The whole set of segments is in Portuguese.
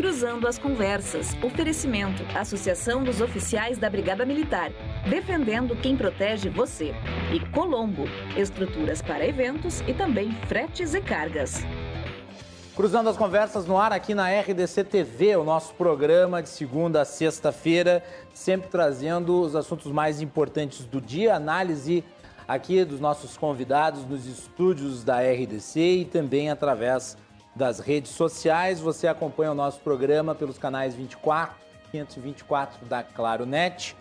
Cruzando as Conversas. Oferecimento. Associação dos Oficiais da Brigada Militar. Defendendo quem protege você. E Colombo. Estruturas para eventos e também fretes e cargas. Cruzando as conversas no ar aqui na RDC TV, o nosso programa de segunda a sexta-feira, sempre trazendo os assuntos mais importantes do dia, análise aqui dos nossos convidados nos estúdios da RDC e também através das redes sociais. Você acompanha o nosso programa pelos canais 24, 524 da Claro Net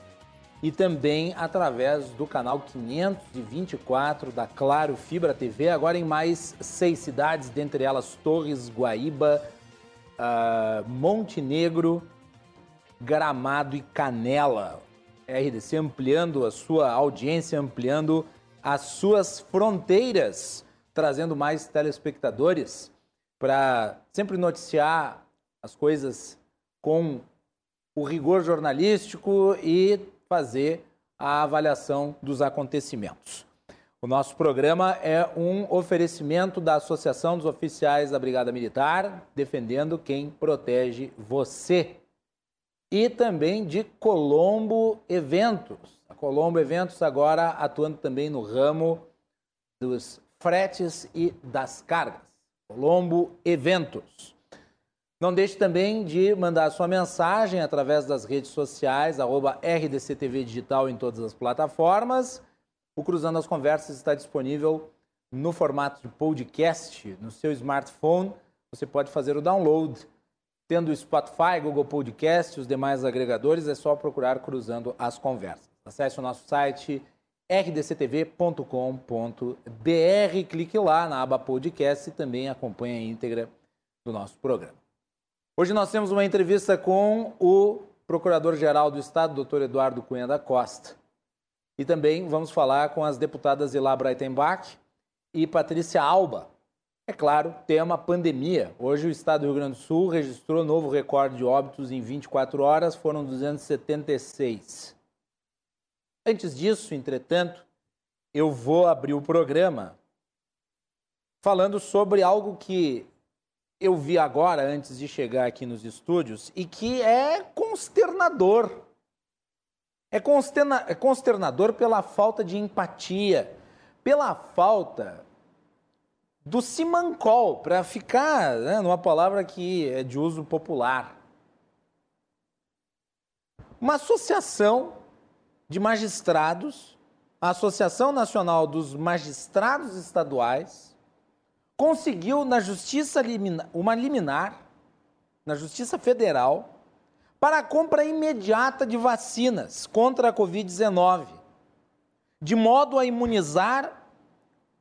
e também através do canal 524 da Claro Fibra TV, agora em mais seis cidades, dentre elas Torres, Guaíba, uh, Montenegro, Gramado e Canela. RDC ampliando a sua audiência, ampliando as suas fronteiras, trazendo mais telespectadores para sempre noticiar as coisas com o rigor jornalístico e fazer a avaliação dos acontecimentos. O nosso programa é um oferecimento da Associação dos Oficiais da Brigada Militar, defendendo quem protege você. E também de Colombo Eventos. A Colombo Eventos agora atuando também no ramo dos fretes e das cargas. Colombo Eventos. Não deixe também de mandar sua mensagem através das redes sociais, arroba RDCTV Digital em todas as plataformas. O Cruzando as Conversas está disponível no formato de podcast no seu smartphone. Você pode fazer o download. Tendo Spotify, Google Podcast e os demais agregadores, é só procurar Cruzando as Conversas. Acesse o nosso site rdctv.com.br, clique lá na aba podcast e também acompanhe a íntegra do nosso programa. Hoje nós temos uma entrevista com o Procurador-Geral do Estado, doutor Eduardo Cunha da Costa. E também vamos falar com as deputadas Ilá Breitenbach e Patrícia Alba. É claro, tema pandemia. Hoje o Estado do Rio Grande do Sul registrou novo recorde de óbitos em 24 horas, foram 276. Antes disso, entretanto, eu vou abrir o programa falando sobre algo que eu vi agora, antes de chegar aqui nos estúdios, e que é consternador. É, consterna é consternador pela falta de empatia, pela falta do simancol, para ficar né, numa palavra que é de uso popular. Uma associação de magistrados, a Associação Nacional dos Magistrados Estaduais, conseguiu na Justiça uma liminar, na Justiça Federal, para a compra imediata de vacinas contra a Covid-19, de modo a imunizar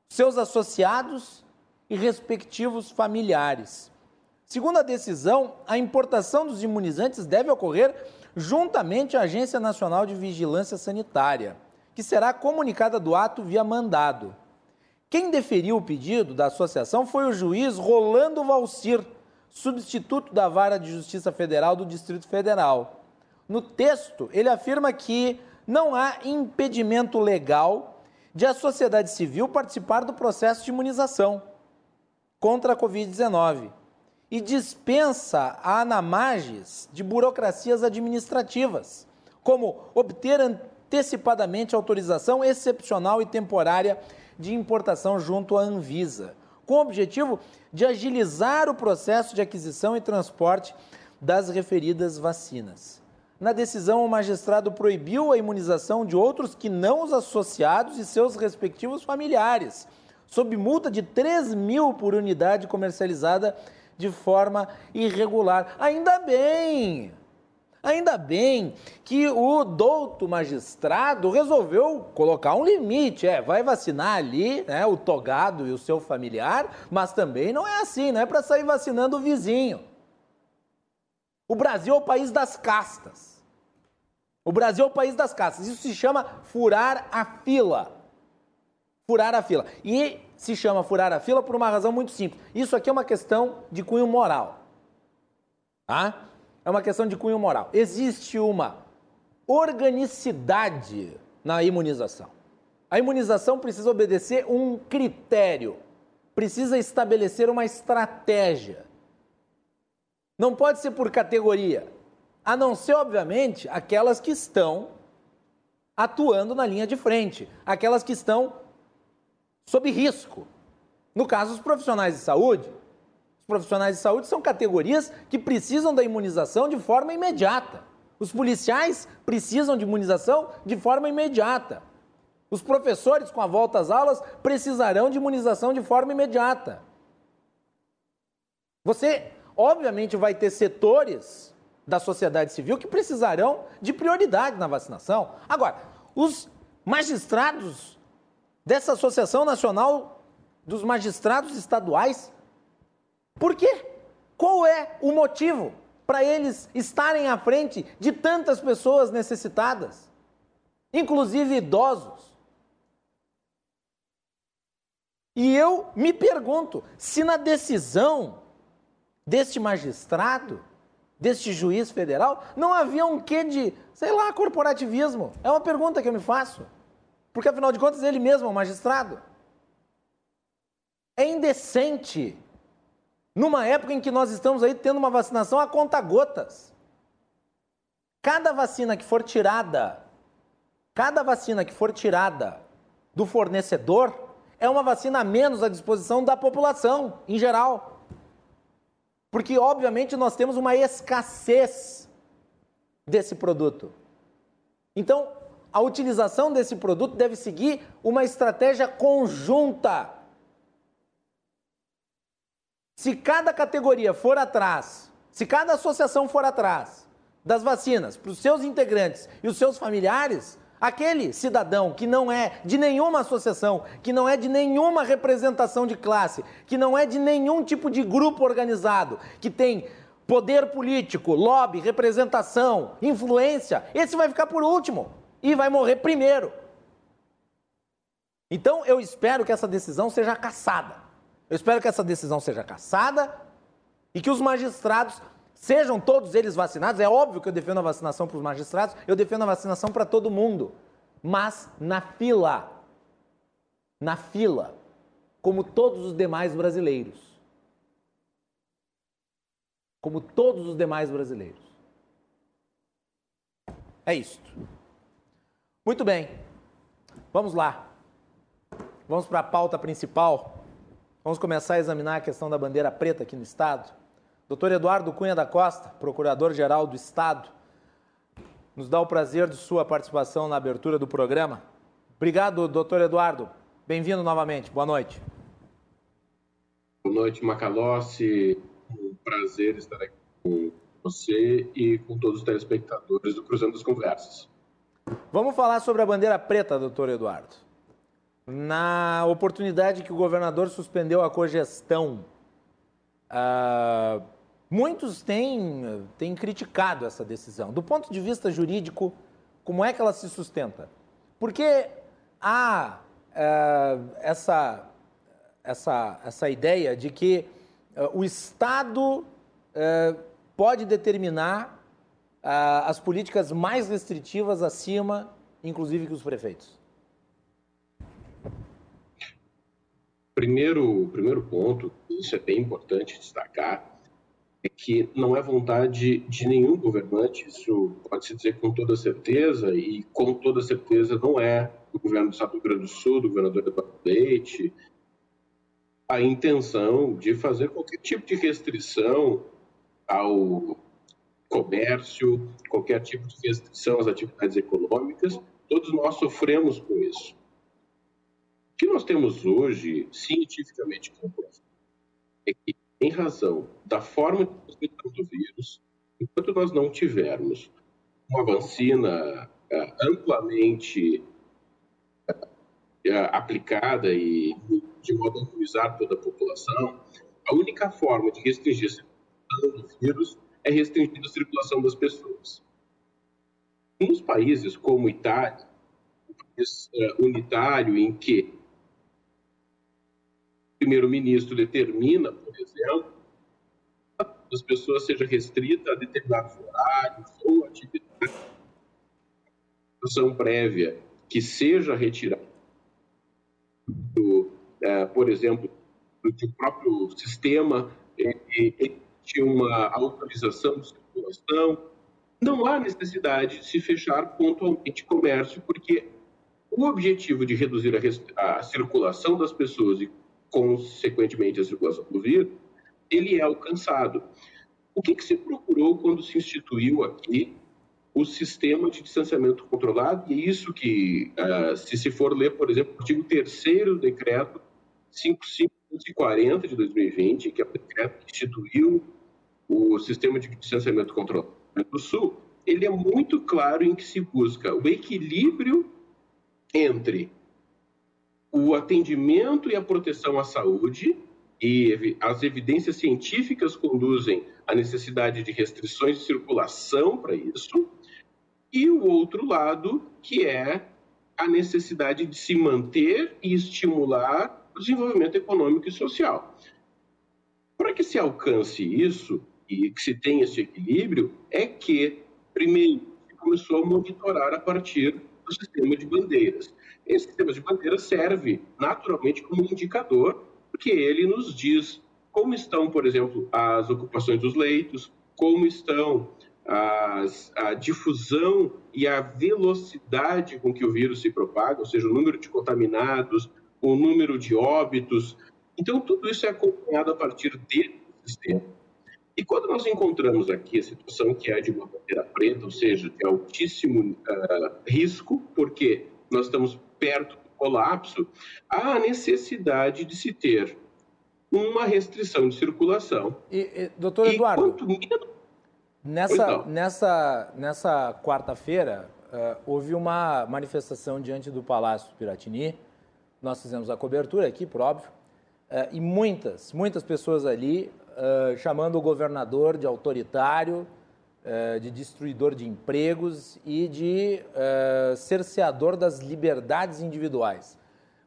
seus associados e respectivos familiares. Segundo a decisão, a importação dos imunizantes deve ocorrer juntamente à Agência Nacional de Vigilância Sanitária, que será comunicada do ato via mandado. Quem deferiu o pedido da associação foi o juiz Rolando Valcir, substituto da Vara de Justiça Federal do Distrito Federal. No texto, ele afirma que não há impedimento legal de a sociedade civil participar do processo de imunização contra a Covid-19 e dispensa a Anamages de burocracias administrativas, como obter antecipadamente autorização excepcional e temporária de importação junto à Anvisa, com o objetivo de agilizar o processo de aquisição e transporte das referidas vacinas. Na decisão, o magistrado proibiu a imunização de outros que não os associados e seus respectivos familiares, sob multa de 3 mil por unidade comercializada de forma irregular. Ainda bem! Ainda bem que o douto magistrado resolveu colocar um limite. É, vai vacinar ali né, o togado e o seu familiar, mas também não é assim, não é para sair vacinando o vizinho. O Brasil é o país das castas. O Brasil é o país das castas. Isso se chama furar a fila. Furar a fila. E se chama furar a fila por uma razão muito simples. Isso aqui é uma questão de cunho moral. Tá? É uma questão de cunho moral. Existe uma organicidade na imunização. A imunização precisa obedecer um critério, precisa estabelecer uma estratégia. Não pode ser por categoria, a não ser, obviamente, aquelas que estão atuando na linha de frente, aquelas que estão sob risco. No caso, os profissionais de saúde. Os profissionais de saúde são categorias que precisam da imunização de forma imediata. Os policiais precisam de imunização de forma imediata. Os professores, com a volta às aulas, precisarão de imunização de forma imediata. Você, obviamente, vai ter setores da sociedade civil que precisarão de prioridade na vacinação. Agora, os magistrados dessa Associação Nacional dos Magistrados Estaduais, por quê? Qual é o motivo para eles estarem à frente de tantas pessoas necessitadas, inclusive idosos? E eu me pergunto se na decisão deste magistrado, deste juiz federal, não havia um quê de, sei lá, corporativismo? É uma pergunta que eu me faço. Porque afinal de contas ele mesmo é um magistrado. É indecente, numa época em que nós estamos aí tendo uma vacinação a conta gotas. Cada vacina que for tirada, cada vacina que for tirada do fornecedor, é uma vacina a menos à disposição da população em geral. Porque, obviamente, nós temos uma escassez desse produto. Então, a utilização desse produto deve seguir uma estratégia conjunta. Se cada categoria for atrás, se cada associação for atrás das vacinas para os seus integrantes e os seus familiares, Aquele cidadão que não é de nenhuma associação, que não é de nenhuma representação de classe, que não é de nenhum tipo de grupo organizado, que tem poder político, lobby, representação, influência, esse vai ficar por último e vai morrer primeiro. Então eu espero que essa decisão seja cassada. Eu espero que essa decisão seja cassada e que os magistrados Sejam todos eles vacinados. É óbvio que eu defendo a vacinação para os magistrados, eu defendo a vacinação para todo mundo. Mas na fila, na fila, como todos os demais brasileiros. Como todos os demais brasileiros. É isto. Muito bem. Vamos lá. Vamos para a pauta principal. Vamos começar a examinar a questão da bandeira preta aqui no estado. Doutor Eduardo Cunha da Costa, Procurador-Geral do Estado, nos dá o prazer de sua participação na abertura do programa. Obrigado, doutor Eduardo. Bem-vindo novamente. Boa noite. Boa noite, Macalossi. Um prazer estar aqui com você e com todos os telespectadores do Cruzando as Conversas. Vamos falar sobre a bandeira preta, doutor Eduardo. Na oportunidade que o governador suspendeu a cogestão uh, Muitos têm, têm criticado essa decisão. Do ponto de vista jurídico, como é que ela se sustenta? Porque há é, essa, essa, essa ideia de que é, o Estado pode determinar as políticas mais restritivas acima, inclusive, que os prefeitos. Primeiro, primeiro ponto, isso é bem importante destacar, é que não é vontade de nenhum governante, isso pode-se dizer com toda certeza, e com toda certeza não é do governo do Estado do Rio Grande do Sul, do governador Eduardo Leite, a intenção de fazer qualquer tipo de restrição ao comércio, qualquer tipo de restrição às atividades econômicas, todos nós sofremos com isso. O que nós temos hoje, cientificamente comprovado, é que em razão da forma de transmissão do vírus, enquanto nós não tivermos uma vacina uh, amplamente uh, aplicada e de modo a imunizar toda a população, a única forma de restringir do vírus é restringir a circulação das pessoas. Nos países como Itália, um país uh, unitário em que primeiro-ministro determina, por exemplo, que as pessoas seja restrita a determinados horários ou atividades prévia que seja retirada, do, é, por exemplo, do próprio sistema existe uma autorização de circulação, não há necessidade de se fechar pontualmente comércio, porque o objetivo de reduzir a, a circulação das pessoas e, consequentemente, a circulação do vírus, ele é alcançado. O que, que se procurou quando se instituiu aqui o sistema de distanciamento controlado? E isso que, uh, se se for ler, por exemplo, o artigo 3 do decreto 5540 de 2020, que é o decreto que instituiu o sistema de distanciamento controlado do Sul, ele é muito claro em que se busca o equilíbrio entre o atendimento e a proteção à saúde, e as evidências científicas conduzem à necessidade de restrições de circulação para isso, e o outro lado, que é a necessidade de se manter e estimular o desenvolvimento econômico e social. Para que se alcance isso e que se tenha esse equilíbrio, é que, primeiro, se começou a monitorar a partir do sistema de bandeiras. Esse sistema de bandeiras serve naturalmente como indicador, porque ele nos diz como estão, por exemplo, as ocupações dos leitos, como estão as, a difusão e a velocidade com que o vírus se propaga, ou seja, o número de contaminados, o número de óbitos. Então, tudo isso é acompanhado a partir desse sistema. E quando nós encontramos aqui a situação que é de uma bandeira preta, ou seja, de altíssimo uh, risco, porque nós estamos perto do colapso, há a necessidade de se ter uma restrição de circulação. E, e doutor Eduardo, nessa, nessa, nessa quarta-feira, uh, houve uma manifestação diante do Palácio Piratini, nós fizemos a cobertura aqui, por óbvio, uh, e muitas, muitas pessoas ali uh, chamando o governador de autoritário, uh, de destruidor de empregos e de cerceador das liberdades individuais.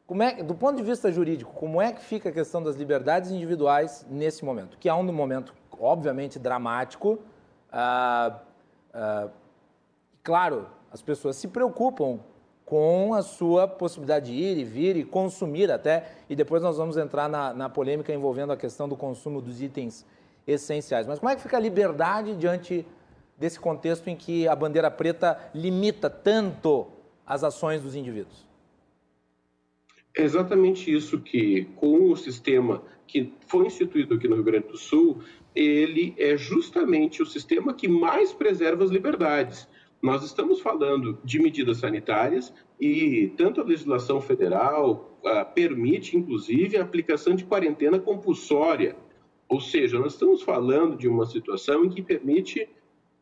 Como é, do ponto de vista jurídico, como é que fica a questão das liberdades individuais nesse momento? Que é um momento, obviamente, dramático. claro, as pessoas se preocupam com a sua possibilidade de ir e vir e consumir até, e depois nós vamos entrar na, na polêmica envolvendo a questão do consumo dos itens essenciais. Mas como é que fica a liberdade diante desse contexto em que a bandeira preta limita tanto as ações dos indivíduos? É exatamente isso que, com o sistema que foi instituído aqui no Rio Grande do Sul, ele é justamente o sistema que mais preserva as liberdades. Nós estamos falando de medidas sanitárias e tanto a legislação federal uh, permite, inclusive, a aplicação de quarentena compulsória. Ou seja, nós estamos falando de uma situação em que permite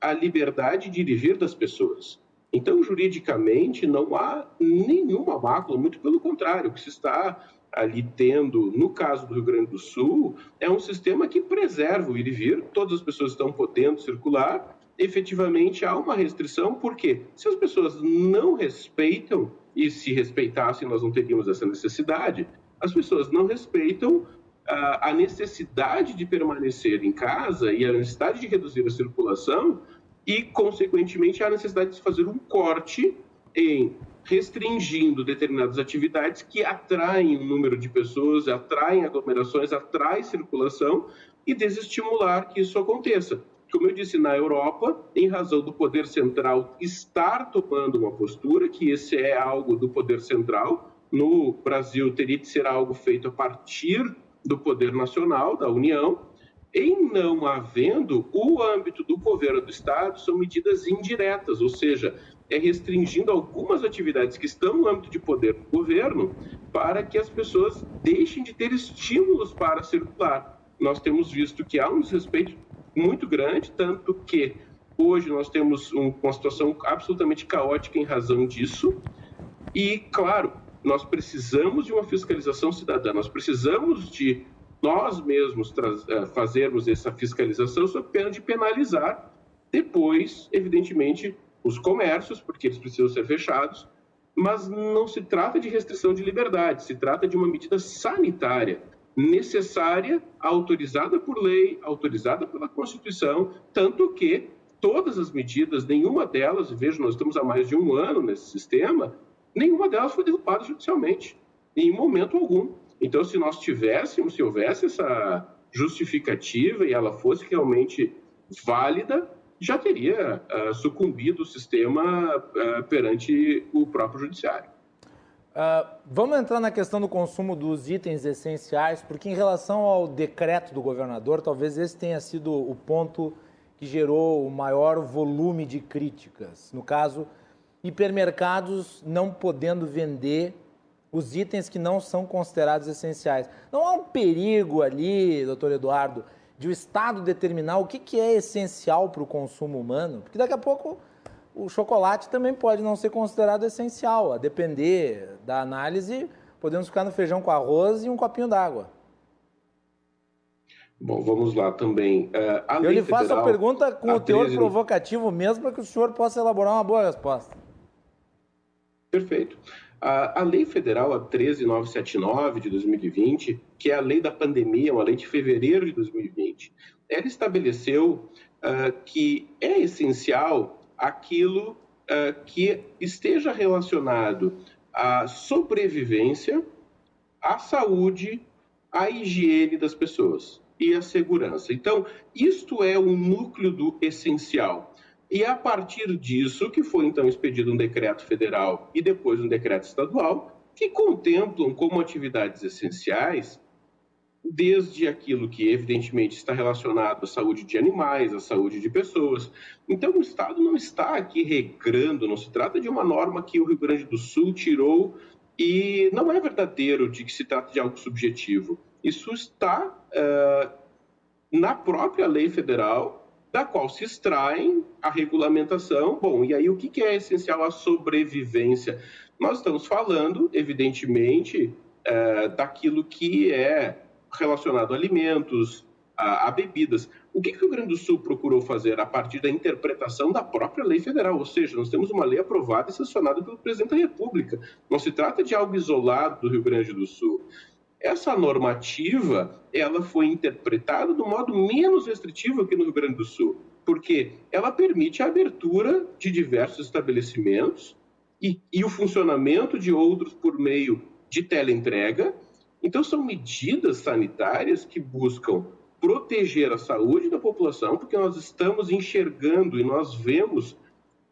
a liberdade de ir e vir das pessoas. Então, juridicamente, não há nenhuma mácula, muito pelo contrário, o que se está ali tendo, no caso do Rio Grande do Sul, é um sistema que preserva o ir e vir, todas as pessoas estão podendo circular, efetivamente há uma restrição, porque se as pessoas não respeitam, e se respeitassem nós não teríamos essa necessidade, as pessoas não respeitam a, a necessidade de permanecer em casa e a necessidade de reduzir a circulação e, consequentemente, a necessidade de fazer um corte em restringindo determinadas atividades que atraem o número de pessoas, atraem aglomerações, atraem circulação e desestimular que isso aconteça como eu disse, na Europa, em razão do poder central estar tomando uma postura, que esse é algo do poder central, no Brasil teria que ser algo feito a partir do poder nacional, da União, em não havendo o âmbito do governo do Estado, são medidas indiretas, ou seja, é restringindo algumas atividades que estão no âmbito de poder do governo para que as pessoas deixem de ter estímulos para circular. Nós temos visto que há um desrespeito muito grande, tanto que hoje nós temos um, uma situação absolutamente caótica em razão disso. E, claro, nós precisamos de uma fiscalização cidadã, nós precisamos de nós mesmos eh, fazermos essa fiscalização sob pena de penalizar depois, evidentemente, os comércios, porque eles precisam ser fechados, mas não se trata de restrição de liberdade, se trata de uma medida sanitária necessária, autorizada por lei, autorizada pela Constituição, tanto que todas as medidas, nenhuma delas, vejo, nós estamos há mais de um ano nesse sistema, nenhuma delas foi derrubada judicialmente, em momento algum. Então, se nós tivéssemos, se houvesse essa justificativa e ela fosse realmente válida, já teria uh, sucumbido o sistema uh, perante o próprio judiciário. Uh, vamos entrar na questão do consumo dos itens essenciais, porque em relação ao decreto do governador, talvez esse tenha sido o ponto que gerou o maior volume de críticas. No caso, hipermercados não podendo vender os itens que não são considerados essenciais. Não há um perigo ali, doutor Eduardo, de o Estado determinar o que, que é essencial para o consumo humano? Porque daqui a pouco o chocolate também pode não ser considerado essencial, a depender da análise, podemos ficar no feijão com arroz e um copinho d'água. Bom, vamos lá também. Uh, Eu lhe faço federal, a pergunta com a o teor 13... provocativo mesmo para que o senhor possa elaborar uma boa resposta. Perfeito. A, a Lei Federal, a 13979 de 2020, que é a lei da pandemia, uma lei de fevereiro de 2020, ela estabeleceu uh, que é essencial aquilo uh, que esteja relacionado à sobrevivência, à saúde, à higiene das pessoas e à segurança. Então, isto é o núcleo do essencial. E é a partir disso que foi então expedido um decreto federal e depois um decreto estadual que contemplam como atividades essenciais desde aquilo que evidentemente está relacionado à saúde de animais, à saúde de pessoas. Então o Estado não está aqui regrando, não se trata de uma norma que o Rio Grande do Sul tirou e não é verdadeiro de que se trata de algo subjetivo. Isso está uh, na própria lei federal, da qual se extraem a regulamentação. Bom, e aí o que é essencial? A sobrevivência. Nós estamos falando, evidentemente, uh, daquilo que é relacionado a alimentos, a, a bebidas. O que, que o Rio Grande do Sul procurou fazer a partir da interpretação da própria lei federal? Ou seja, nós temos uma lei aprovada e sancionada pelo presidente da República. Não se trata de algo isolado do Rio Grande do Sul. Essa normativa, ela foi interpretada do modo menos restritivo aqui no Rio Grande do Sul, porque ela permite a abertura de diversos estabelecimentos e, e o funcionamento de outros por meio de teleentrega, então, são medidas sanitárias que buscam proteger a saúde da população, porque nós estamos enxergando e nós vemos,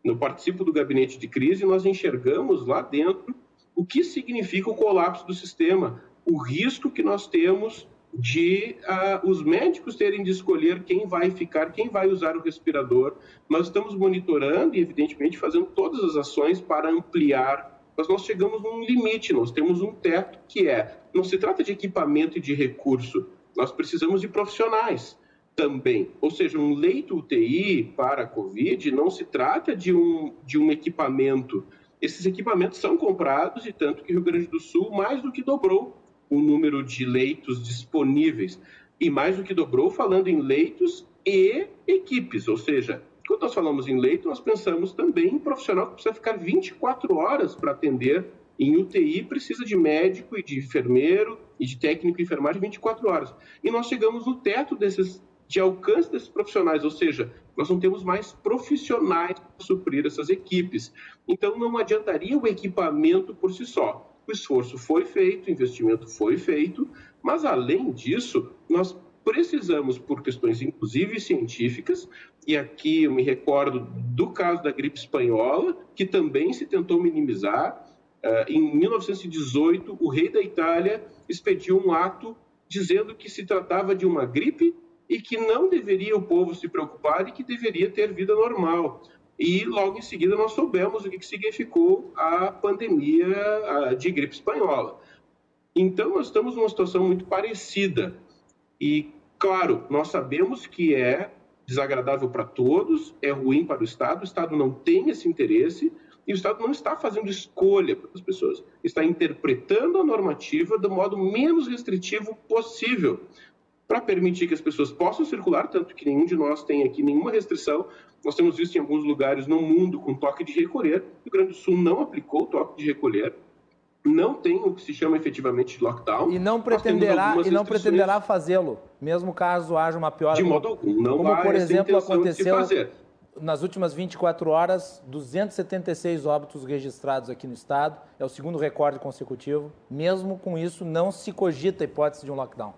no participo do gabinete de crise, nós enxergamos lá dentro o que significa o colapso do sistema, o risco que nós temos de uh, os médicos terem de escolher quem vai ficar, quem vai usar o respirador. Nós estamos monitorando e, evidentemente, fazendo todas as ações para ampliar mas nós chegamos num limite, nós temos um teto que é, não se trata de equipamento e de recurso, nós precisamos de profissionais também. Ou seja, um leito UTI para a Covid não se trata de um, de um equipamento. Esses equipamentos são comprados e tanto que Rio Grande do Sul mais do que dobrou o número de leitos disponíveis. E mais do que dobrou falando em leitos e equipes, ou seja, quando nós falamos em leito, nós pensamos também em profissional que precisa ficar 24 horas para atender. Em UTI, precisa de médico e de enfermeiro e de técnico de enfermagem 24 horas. E nós chegamos no teto desses, de alcance desses profissionais, ou seja, nós não temos mais profissionais para suprir essas equipes. Então, não adiantaria o equipamento por si só. O esforço foi feito, o investimento foi feito, mas além disso, nós precisamos, por questões inclusive científicas, e aqui eu me recordo do caso da gripe espanhola, que também se tentou minimizar. Uh, em 1918, o rei da Itália expediu um ato dizendo que se tratava de uma gripe e que não deveria o povo se preocupar e que deveria ter vida normal. E logo em seguida nós soubemos o que significou a pandemia de gripe espanhola. Então nós estamos numa situação muito parecida. E Claro, nós sabemos que é desagradável para todos, é ruim para o Estado, o Estado não tem esse interesse e o Estado não está fazendo escolha para as pessoas, está interpretando a normativa do modo menos restritivo possível para permitir que as pessoas possam circular, tanto que nenhum de nós tem aqui nenhuma restrição. Nós temos visto em alguns lugares no mundo com toque de recolher, o Rio Grande do Sul não aplicou o toque de recolher, não tem o que se chama efetivamente de lockdown. E não pretenderá, e não pretenderá fazê-lo, mesmo caso haja uma piora. De modo algum. Não como, por exemplo, aconteceu nas últimas 24 horas, 276 óbitos registrados aqui no estado. É o segundo recorde consecutivo. Mesmo com isso, não se cogita a hipótese de um lockdown.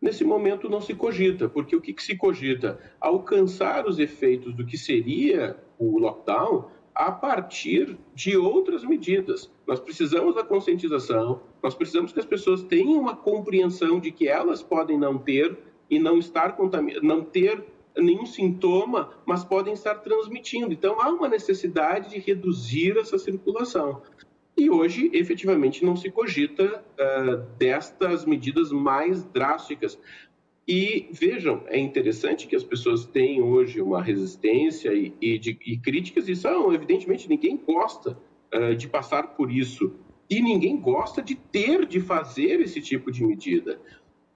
Nesse momento não se cogita, porque o que, que se cogita? Alcançar os efeitos do que seria o lockdown a partir de outras medidas. Nós precisamos da conscientização, nós precisamos que as pessoas tenham uma compreensão de que elas podem não ter e não estar não ter nenhum sintoma, mas podem estar transmitindo. Então há uma necessidade de reduzir essa circulação. E hoje, efetivamente, não se cogita uh, destas medidas mais drásticas. E vejam, é interessante que as pessoas têm hoje uma resistência e, e, de, e críticas, e são, evidentemente, ninguém gosta uh, de passar por isso. E ninguém gosta de ter de fazer esse tipo de medida.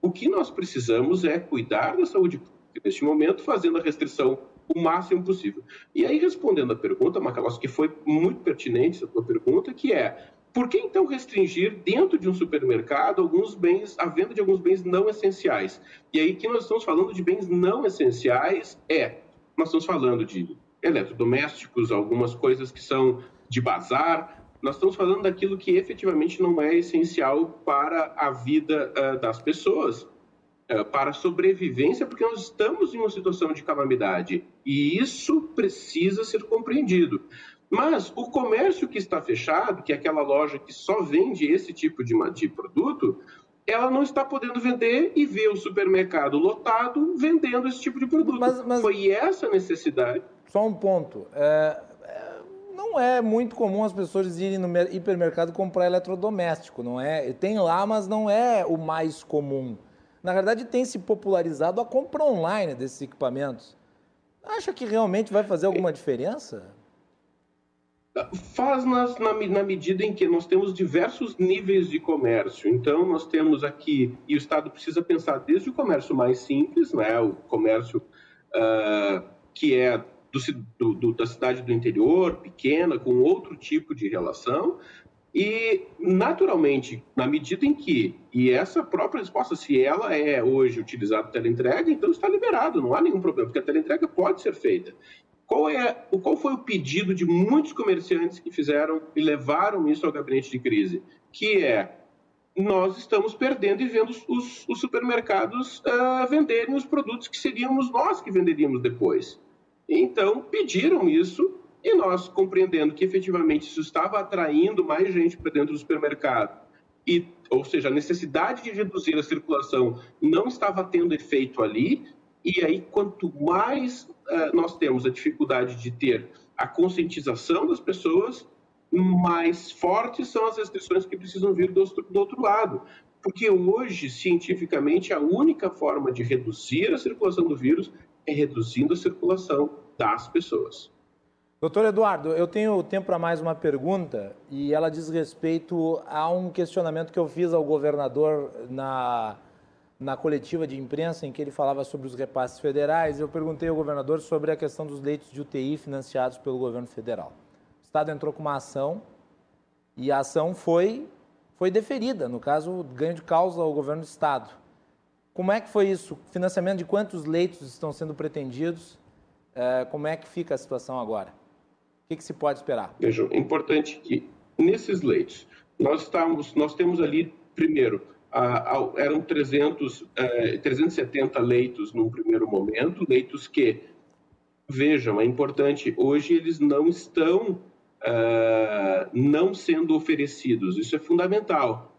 O que nós precisamos é cuidar da saúde pública neste momento, fazendo a restrição o máximo possível. E aí, respondendo a pergunta, Macalós, que foi muito pertinente a tua pergunta, que é por que então restringir dentro de um supermercado alguns bens, a venda de alguns bens não essenciais? E aí que nós estamos falando de bens não essenciais é, nós estamos falando de eletrodomésticos, algumas coisas que são de bazar, nós estamos falando daquilo que efetivamente não é essencial para a vida uh, das pessoas. É, para a sobrevivência, porque nós estamos em uma situação de calamidade e isso precisa ser compreendido. Mas o comércio que está fechado, que é aquela loja que só vende esse tipo de, de produto, ela não está podendo vender e vê o supermercado lotado vendendo esse tipo de produto. Mas, mas... Foi essa a necessidade. Só um ponto. É, é, não é muito comum as pessoas irem no hipermercado comprar eletrodoméstico, não é? Tem lá, mas não é o mais comum na verdade, tem se popularizado a compra online desses equipamentos. Acha que realmente vai fazer alguma diferença? Faz nas, na, na, medida em que nós temos diversos níveis de comércio. Então, nós temos aqui, e o Estado precisa pensar desde o comércio mais simples, né, o comércio uh, que é do, do, da cidade do interior, pequena, com outro tipo de relação, e, naturalmente, na medida em que, e essa própria resposta, se ela é hoje utilizada teleentrega, então está liberado, não há nenhum problema, porque a teleentrega pode ser feita. Qual, é, qual foi o pedido de muitos comerciantes que fizeram e levaram isso ao gabinete de crise? Que é, nós estamos perdendo e vendo os, os supermercados uh, venderem os produtos que seríamos nós que venderíamos depois. Então, pediram isso e nós, compreendendo que efetivamente isso estava atraindo mais gente para dentro do supermercado, e, ou seja, a necessidade de reduzir a circulação não estava tendo efeito ali, e aí quanto mais uh, nós temos a dificuldade de ter a conscientização das pessoas, mais fortes são as restrições que precisam vir do, do outro lado. Porque hoje, cientificamente, a única forma de reduzir a circulação do vírus é reduzindo a circulação das pessoas. Doutor Eduardo, eu tenho tempo para mais uma pergunta e ela diz respeito a um questionamento que eu fiz ao governador na, na coletiva de imprensa em que ele falava sobre os repasses federais. Eu perguntei ao governador sobre a questão dos leitos de UTI financiados pelo governo federal. O Estado entrou com uma ação e a ação foi, foi deferida, no caso, ganho de causa ao governo do Estado. Como é que foi isso? Financiamento de quantos leitos estão sendo pretendidos? É, como é que fica a situação agora? O que, que se pode esperar? Vejam, é importante que nesses leitos, nós, estamos, nós temos ali, primeiro, eram 300, é, 370 leitos num primeiro momento, leitos que, vejam, é importante, hoje eles não estão uh, não sendo oferecidos, isso é fundamental.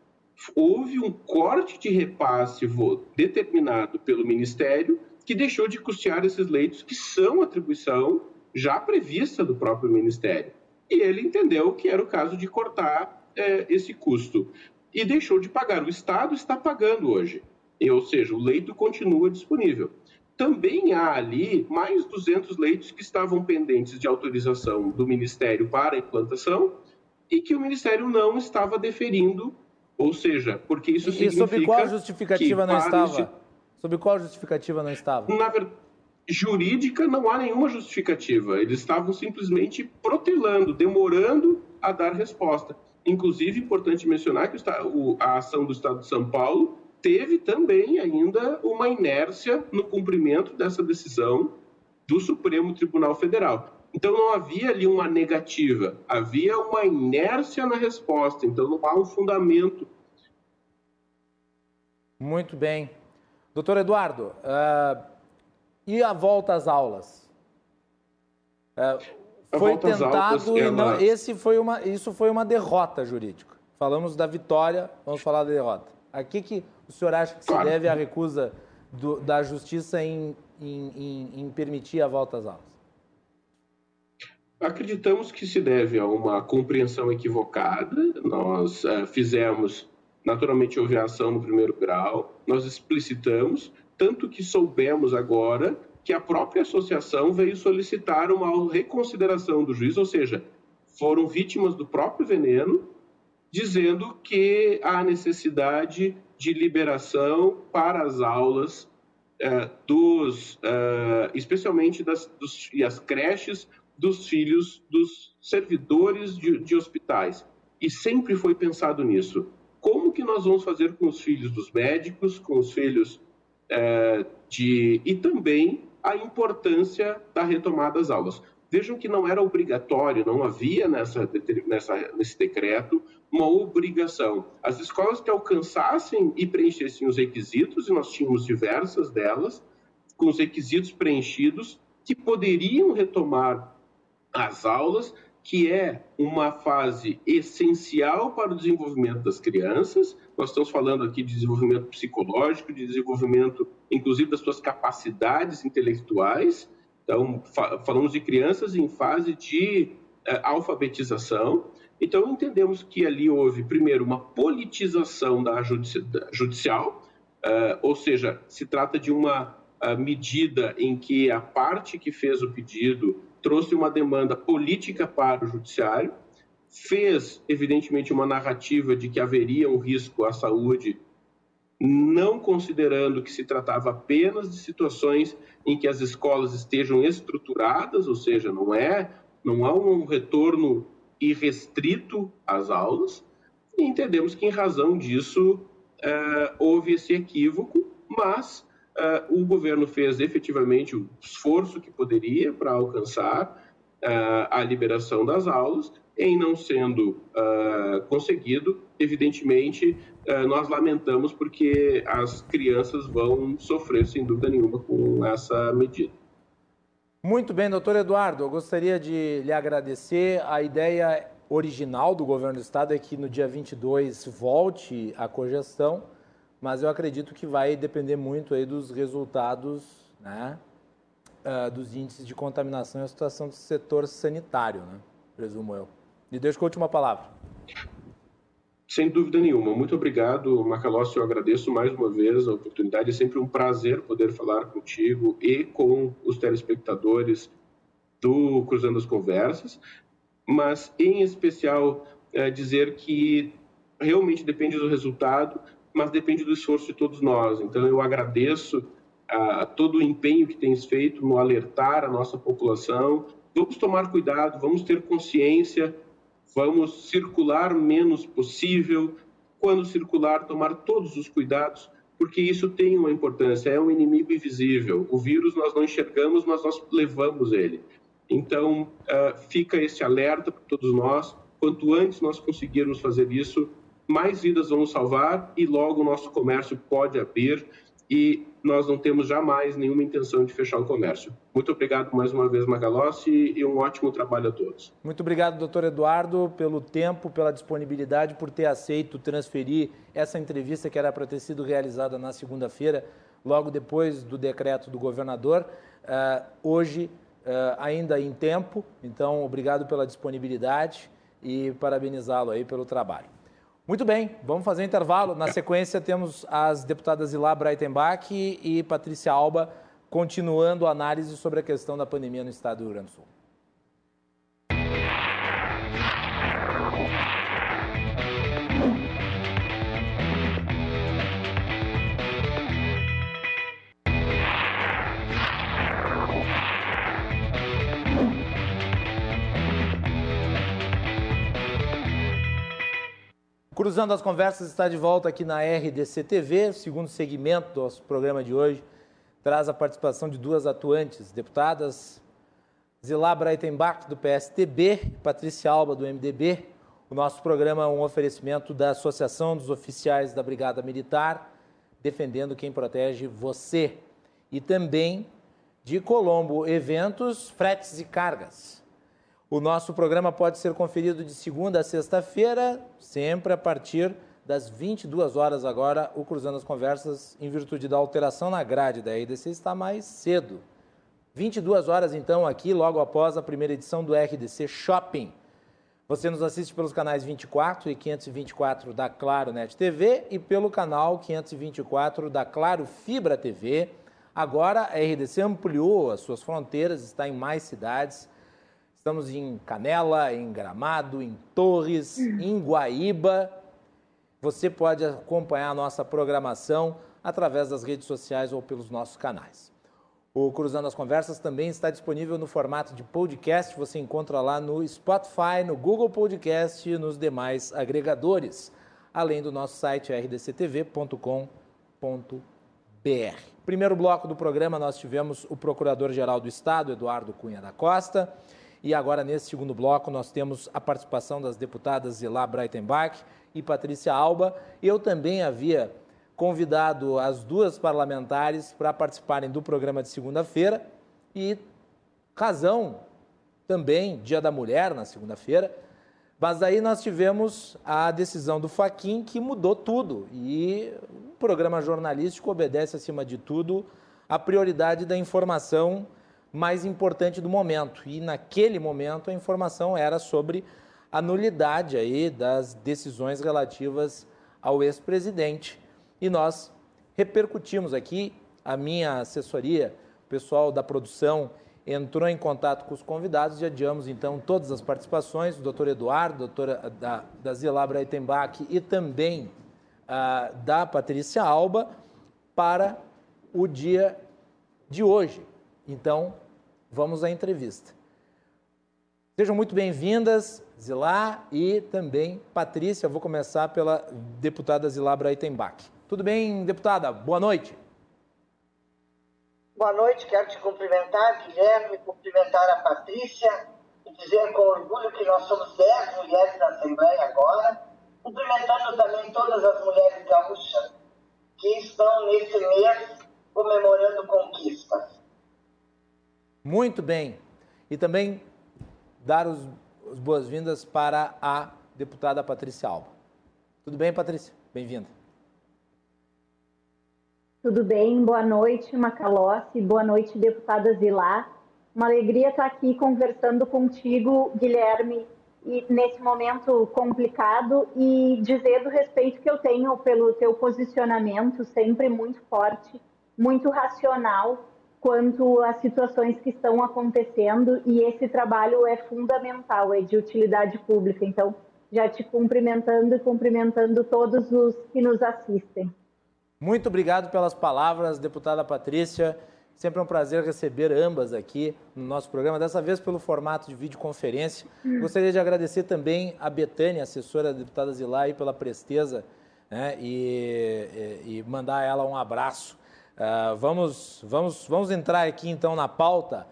Houve um corte de repasse determinado pelo Ministério que deixou de custear esses leitos que são atribuição já prevista do próprio Ministério. E ele entendeu que era o caso de cortar é, esse custo. E deixou de pagar. O Estado está pagando hoje. E, ou seja, o leito continua disponível. Também há ali mais 200 leitos que estavam pendentes de autorização do Ministério para a implantação e que o Ministério não estava deferindo, ou seja, porque isso e significa... E sob qual justificativa não estava? Sob qual justificativa não estava? Na verdade jurídica não há nenhuma justificativa. Eles estavam simplesmente protelando, demorando a dar resposta. Inclusive, importante mencionar que a ação do Estado de São Paulo teve também ainda uma inércia no cumprimento dessa decisão do Supremo Tribunal Federal. Então não havia ali uma negativa, havia uma inércia na resposta, então não há um fundamento. Muito bem. Doutor Eduardo, uh, e a volta às aulas? Uh, foi tentado aulas, e não, esse foi uma, isso foi uma derrota jurídica. Falamos da vitória, vamos falar da derrota. A que, que o senhor acha que claro. se deve a recusa do, da justiça em, em, em, em permitir a volta às aulas? Acreditamos que se deve a uma compreensão equivocada. Nós uh, fizemos, naturalmente, houve ação no primeiro grau, nós explicitamos, tanto que soubemos agora que a própria associação veio solicitar uma reconsideração do juiz, ou seja, foram vítimas do próprio veneno, dizendo que há necessidade de liberação para as aulas uh, dos, uh, especialmente das dos, e as creches dos filhos dos servidores de, de hospitais. E sempre foi pensado nisso. Como que nós vamos fazer com os filhos dos médicos, com os filhos é, de. e também a importância da retomada das aulas. Vejam que não era obrigatório, não havia nessa, nessa, nesse decreto uma obrigação. As escolas que alcançassem e preenchessem os requisitos, e nós tínhamos diversas delas, com os requisitos preenchidos, que poderiam retomar as aulas, que é uma fase essencial para o desenvolvimento das crianças. Nós estamos falando aqui de desenvolvimento psicológico, de desenvolvimento, inclusive, das suas capacidades intelectuais. Então, fa falamos de crianças em fase de uh, alfabetização. Então, entendemos que ali houve, primeiro, uma politização da judici judicial, uh, ou seja, se trata de uma uh, medida em que a parte que fez o pedido trouxe uma demanda política para o judiciário, fez, evidentemente, uma narrativa de que haveria um risco à saúde, não considerando que se tratava apenas de situações em que as escolas estejam estruturadas, ou seja, não é, não há um retorno irrestrito às aulas, e entendemos que, em razão disso, é, houve esse equívoco, mas uh, o governo fez efetivamente o esforço que poderia para alcançar uh, a liberação das aulas, em não sendo uh, conseguido, evidentemente, nós lamentamos porque as crianças vão sofrer, sem dúvida nenhuma, com essa medida. Muito bem, doutor Eduardo, eu gostaria de lhe agradecer. A ideia original do governo do estado é que no dia 22 volte a cogestão mas eu acredito que vai depender muito aí dos resultados, né, uh, dos índices de contaminação e a situação do setor sanitário, né, presumo eu. E deixo com a última palavra. Sem dúvida nenhuma. Muito obrigado, Macalossi. Eu agradeço mais uma vez a oportunidade. É sempre um prazer poder falar contigo e com os telespectadores do Cruzando as Conversas, mas em especial é, dizer que realmente depende do resultado mas depende do esforço de todos nós. Então, eu agradeço a todo o empenho que tens feito no alertar a nossa população. Vamos tomar cuidado, vamos ter consciência, vamos circular menos possível. Quando circular, tomar todos os cuidados, porque isso tem uma importância, é um inimigo invisível. O vírus nós não enxergamos, mas nós levamos ele. Então, uh, fica esse alerta para todos nós. Quanto antes nós conseguirmos fazer isso, mais vidas vamos salvar e logo o nosso comércio pode abrir e nós não temos jamais nenhuma intenção de fechar o comércio. Muito obrigado mais uma vez, Magalossi, e um ótimo trabalho a todos. Muito obrigado, doutor Eduardo, pelo tempo, pela disponibilidade, por ter aceito transferir essa entrevista que era para ter sido realizada na segunda-feira, logo depois do decreto do governador. Uh, hoje, uh, ainda em tempo, então obrigado pela disponibilidade e parabenizá-lo aí pelo trabalho. Muito bem, vamos fazer um intervalo. Na sequência, temos as deputadas Ilá Breitenbach e Patrícia Alba continuando a análise sobre a questão da pandemia no estado do Rio Grande do Sul. Cruzando as Conversas está de volta aqui na RDC TV. O segundo segmento do nosso programa de hoje traz a participação de duas atuantes, deputadas Zilá Breitenbach, do PSTB, e Patrícia Alba, do MDB. O nosso programa é um oferecimento da Associação dos Oficiais da Brigada Militar, defendendo quem protege você. E também de Colombo, eventos, fretes e cargas. O nosso programa pode ser conferido de segunda a sexta-feira, sempre a partir das 22 horas agora, o Cruzando as Conversas, em virtude da alteração na grade da RDC, está mais cedo. 22 horas, então, aqui, logo após a primeira edição do RDC Shopping. Você nos assiste pelos canais 24 e 524 da Claro Net TV e pelo canal 524 da Claro Fibra TV. Agora a RDC ampliou as suas fronteiras, está em mais cidades. Estamos em Canela, em Gramado, em Torres, em Guaíba. Você pode acompanhar a nossa programação através das redes sociais ou pelos nossos canais. O Cruzando as Conversas também está disponível no formato de podcast. Você encontra lá no Spotify, no Google Podcast e nos demais agregadores, além do nosso site rdctv.com.br. Primeiro bloco do programa, nós tivemos o Procurador-Geral do Estado, Eduardo Cunha da Costa. E agora, nesse segundo bloco, nós temos a participação das deputadas Zilá Breitenbach e Patrícia Alba. Eu também havia convidado as duas parlamentares para participarem do programa de segunda-feira e razão também, Dia da Mulher na segunda-feira. Mas aí nós tivemos a decisão do Faquin que mudou tudo e o programa jornalístico obedece acima de tudo à prioridade da informação mais importante do momento. E naquele momento a informação era sobre a nulidade aí das decisões relativas ao ex-presidente e nós repercutimos aqui, a minha assessoria, o pessoal da produção entrou em contato com os convidados e adiamos então todas as participações, o doutor Eduardo, doutora da, da Zila Breitenbach e também ah, da Patrícia Alba para o dia de hoje. Então, vamos à entrevista. Sejam muito bem-vindas, Zilá e também Patrícia. Vou começar pela deputada Zilá Breitenbach. Tudo bem, deputada? Boa noite. Boa noite, quero te cumprimentar, Guilherme, cumprimentar a Patrícia e dizer com orgulho que nós somos 10 mulheres na Assembleia agora, cumprimentando também todas as mulheres gaúchas que estão nesse mês comemorando conquistas. Muito bem. E também dar os, as boas-vindas para a deputada Patrícia Alba. Tudo bem, Patrícia? Bem-vinda. Tudo bem? Boa noite, Macalossi. Boa noite, deputada Zilá. Uma alegria estar aqui conversando contigo, Guilherme, e nesse momento complicado e dizer do respeito que eu tenho pelo teu posicionamento sempre muito forte, muito racional quanto às situações que estão acontecendo e esse trabalho é fundamental, é de utilidade pública. Então, já te cumprimentando e cumprimentando todos os que nos assistem. Muito obrigado pelas palavras, deputada Patrícia. Sempre é um prazer receber ambas aqui no nosso programa, dessa vez pelo formato de videoconferência. Hum. Gostaria de agradecer também a Betânia, assessora da deputada Zilai, pela presteza né, e, e, mandar a ela um abraço. Uh, vamos, vamos, vamos entrar aqui então na pauta.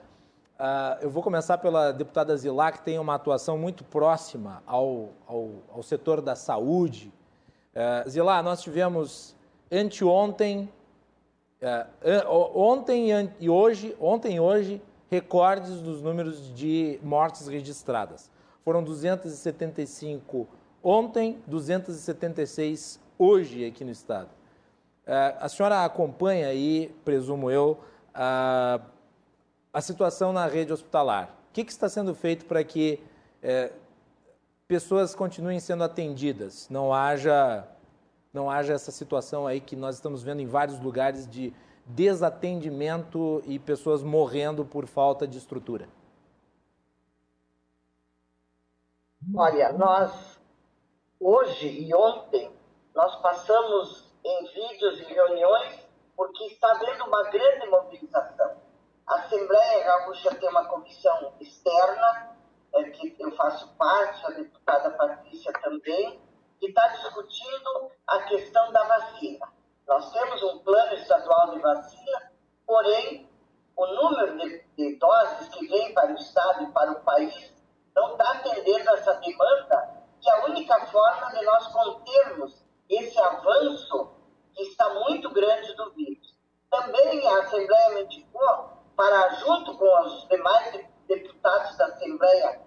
Uh, eu vou começar pela deputada Zilá, que tem uma atuação muito próxima ao, ao, ao setor da saúde. Uh, Zilá, nós tivemos anteontem, uh, ontem e hoje, ontem e hoje, recordes dos números de mortes registradas. Foram 275 ontem, 276 hoje aqui no estado. Uh, a senhora acompanha aí, presumo eu, uh, a situação na rede hospitalar. O que, que está sendo feito para que uh, pessoas continuem sendo atendidas, não haja não haja essa situação aí que nós estamos vendo em vários lugares de desatendimento e pessoas morrendo por falta de estrutura? Olha, nós hoje e ontem nós passamos em vídeos e reuniões porque está havendo uma grande mobilização. A Assembleia Gaúcha tem uma comissão externa, é, que eu faço parte, a deputada Patrícia também, que está discutindo a questão da vacina. Nós temos um plano estadual de vacina, porém, o número de, de doses que vem para o Estado e para o país não está atendendo essa demanda, que é a única forma de nós contermos esse avanço que está muito grande a Assembleia me indicou para, junto com os demais deputados da Assembleia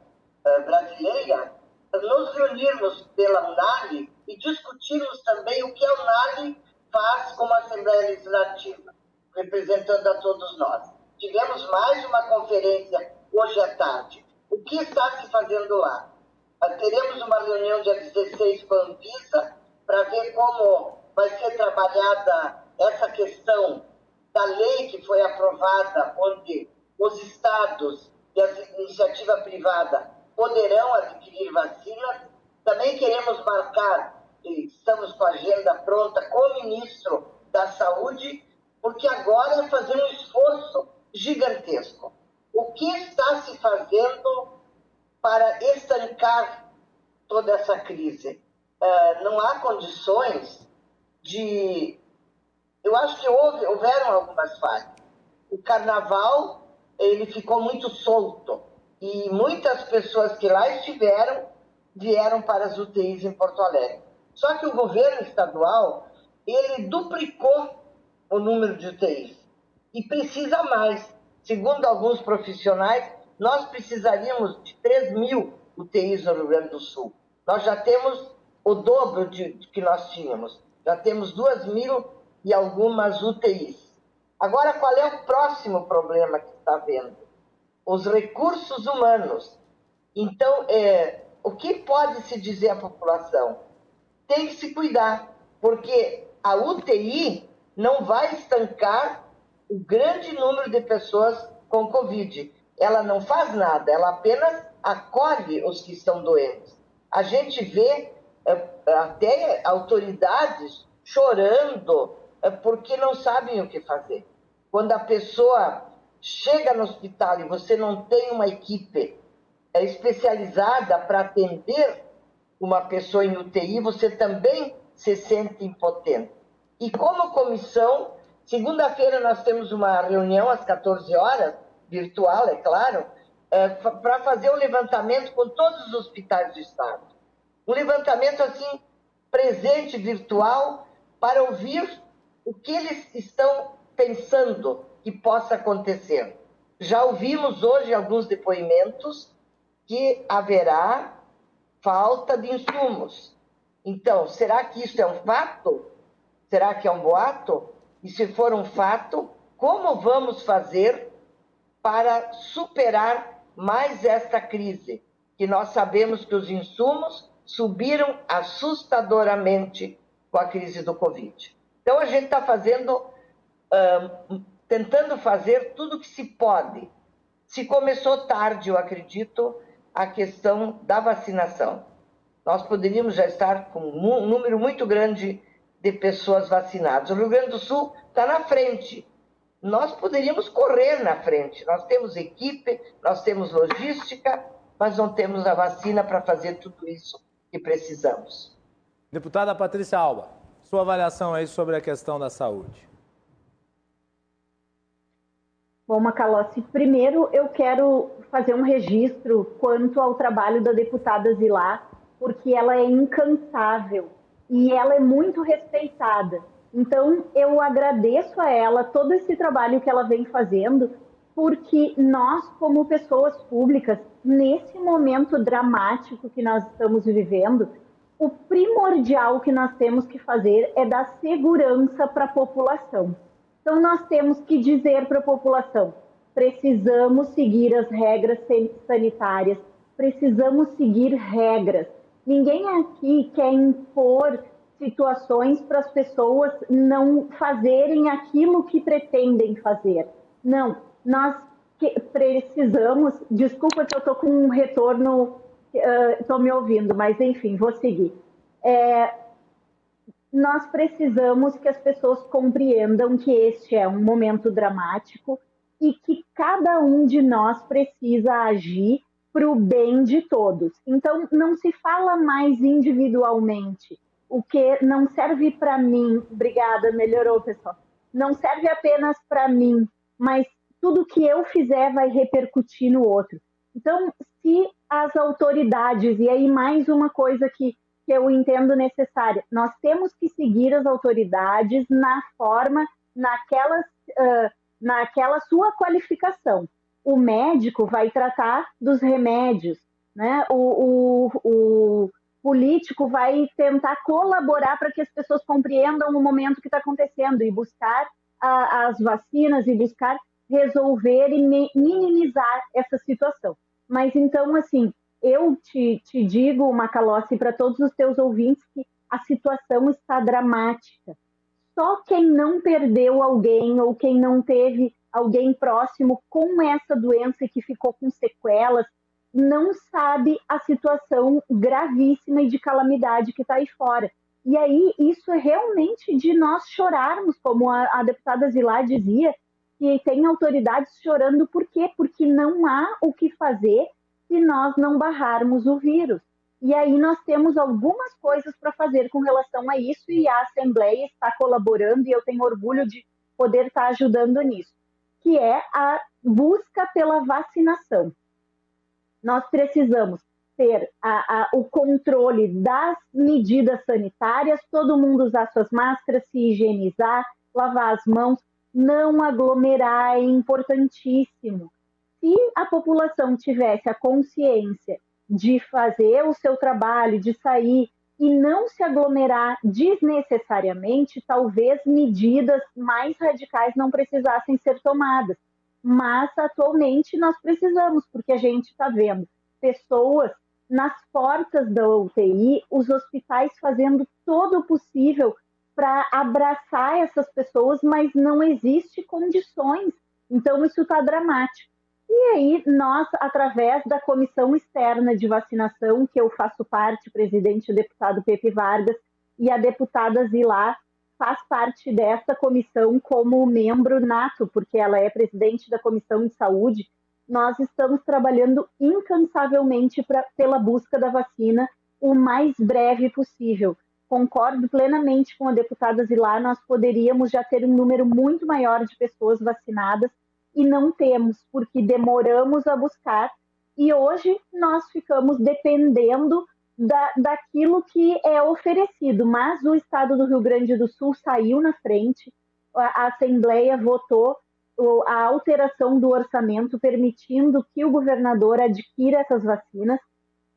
uh, Brasileira, nos reunirmos pela UNALI e discutirmos também o que a UNALI faz como Assembleia Legislativa, representando a todos nós. Tivemos mais uma conferência hoje à tarde. O que está se fazendo lá? Teremos uma reunião dia 16 com a Anvisa para ver como vai ser trabalhada essa questão da lei que foi aprovada, onde os estados e a iniciativa privada poderão adquirir vacinas. Também queremos marcar, e estamos com a agenda pronta, com o ministro da Saúde, porque agora é fazer um esforço gigantesco. O que está se fazendo para estancar toda essa crise? Uh, não há condições de. Eu acho que houve, houveram algumas falhas. O carnaval ele ficou muito solto e muitas pessoas que lá estiveram vieram para as UTIs em Porto Alegre. Só que o governo estadual ele duplicou o número de UTIs e precisa mais. Segundo alguns profissionais, nós precisaríamos de 3 mil UTIs no Rio Grande do Sul. Nós já temos o dobro de, de que nós tínhamos. Já temos 2 mil e algumas UTIs. Agora, qual é o próximo problema que está havendo? Os recursos humanos. Então, é, o que pode se dizer à população? Tem que se cuidar, porque a UTI não vai estancar o grande número de pessoas com Covid. Ela não faz nada, ela apenas acolhe os que estão doentes. A gente vê até autoridades chorando é, porque não sabem o que fazer. Quando a pessoa chega no hospital e você não tem uma equipe é, especializada para atender uma pessoa em UTI, você também se sente impotente. E como comissão, Segunda-feira nós temos uma reunião às 14 horas, virtual, é claro, é, para fazer um levantamento com todos os hospitais do Estado. Um levantamento assim, presente, virtual, para ouvir o que eles estão pensando que possa acontecer. Já ouvimos hoje alguns depoimentos que haverá falta de insumos. Então, será que isso é um fato? Será que é um boato? E se for um fato, como vamos fazer para superar mais esta crise? Que nós sabemos que os insumos subiram assustadoramente com a crise do Covid. Então a gente está fazendo, tentando fazer tudo que se pode. Se começou tarde, eu acredito, a questão da vacinação. Nós poderíamos já estar com um número muito grande de pessoas vacinadas. O Rio Grande do Sul está na frente. Nós poderíamos correr na frente. Nós temos equipe, nós temos logística, mas não temos a vacina para fazer tudo isso que precisamos. Deputada Patrícia Alba, sua avaliação aí sobre a questão da saúde. Bom, Macalossi, primeiro eu quero fazer um registro quanto ao trabalho da deputada Zilá, porque ela é incansável e ela é muito respeitada. Então, eu agradeço a ela todo esse trabalho que ela vem fazendo, porque nós, como pessoas públicas, nesse momento dramático que nós estamos vivendo, o primordial que nós temos que fazer é dar segurança para a população. Então, nós temos que dizer para a população: precisamos seguir as regras sanitárias, precisamos seguir regras. Ninguém aqui quer impor situações para as pessoas não fazerem aquilo que pretendem fazer. Não, nós precisamos. Desculpa que eu estou com um retorno, estou uh, me ouvindo, mas enfim, vou seguir. É, nós precisamos que as pessoas compreendam que este é um momento dramático e que cada um de nós precisa agir para o bem de todos. Então, não se fala mais individualmente. O que não serve para mim, obrigada, melhorou, pessoal. Não serve apenas para mim, mas tudo que eu fizer vai repercutir no outro. Então, se as autoridades, e aí mais uma coisa que, que eu entendo necessária, nós temos que seguir as autoridades na forma naquela, uh, naquela sua qualificação. O médico vai tratar dos remédios, né? o, o, o político vai tentar colaborar para que as pessoas compreendam o momento que está acontecendo e buscar a, as vacinas e buscar resolver e minimizar essa situação. Mas então, assim, eu te, te digo, Macalossi, para todos os teus ouvintes, que a situação está dramática. Só quem não perdeu alguém ou quem não teve alguém próximo com essa doença e que ficou com sequelas, não sabe a situação gravíssima e de calamidade que está aí fora. E aí, isso é realmente de nós chorarmos, como a, a deputada Zilá dizia, que tem autoridades chorando, por quê? Porque não há o que fazer se nós não barrarmos o vírus. E aí nós temos algumas coisas para fazer com relação a isso e a Assembleia está colaborando e eu tenho orgulho de poder estar ajudando nisso, que é a busca pela vacinação. Nós precisamos ter a, a, o controle das medidas sanitárias, todo mundo usar suas máscaras, se higienizar, lavar as mãos, não aglomerar é importantíssimo. Se a população tivesse a consciência de fazer o seu trabalho, de sair e não se aglomerar desnecessariamente, talvez medidas mais radicais não precisassem ser tomadas. Mas atualmente nós precisamos, porque a gente está vendo pessoas nas portas da UTI, os hospitais fazendo todo o possível para abraçar essas pessoas, mas não existe condições. Então isso está dramático. E aí nós, através da comissão externa de vacinação, que eu faço parte, presidente o deputado Pepe Vargas e a deputada Zilá faz parte dessa comissão como membro nato, porque ela é presidente da comissão de saúde. Nós estamos trabalhando incansavelmente pra, pela busca da vacina o mais breve possível concordo plenamente com a deputada Zilar, nós poderíamos já ter um número muito maior de pessoas vacinadas e não temos, porque demoramos a buscar e hoje nós ficamos dependendo da, daquilo que é oferecido. Mas o Estado do Rio Grande do Sul saiu na frente, a, a Assembleia votou a alteração do orçamento, permitindo que o governador adquira essas vacinas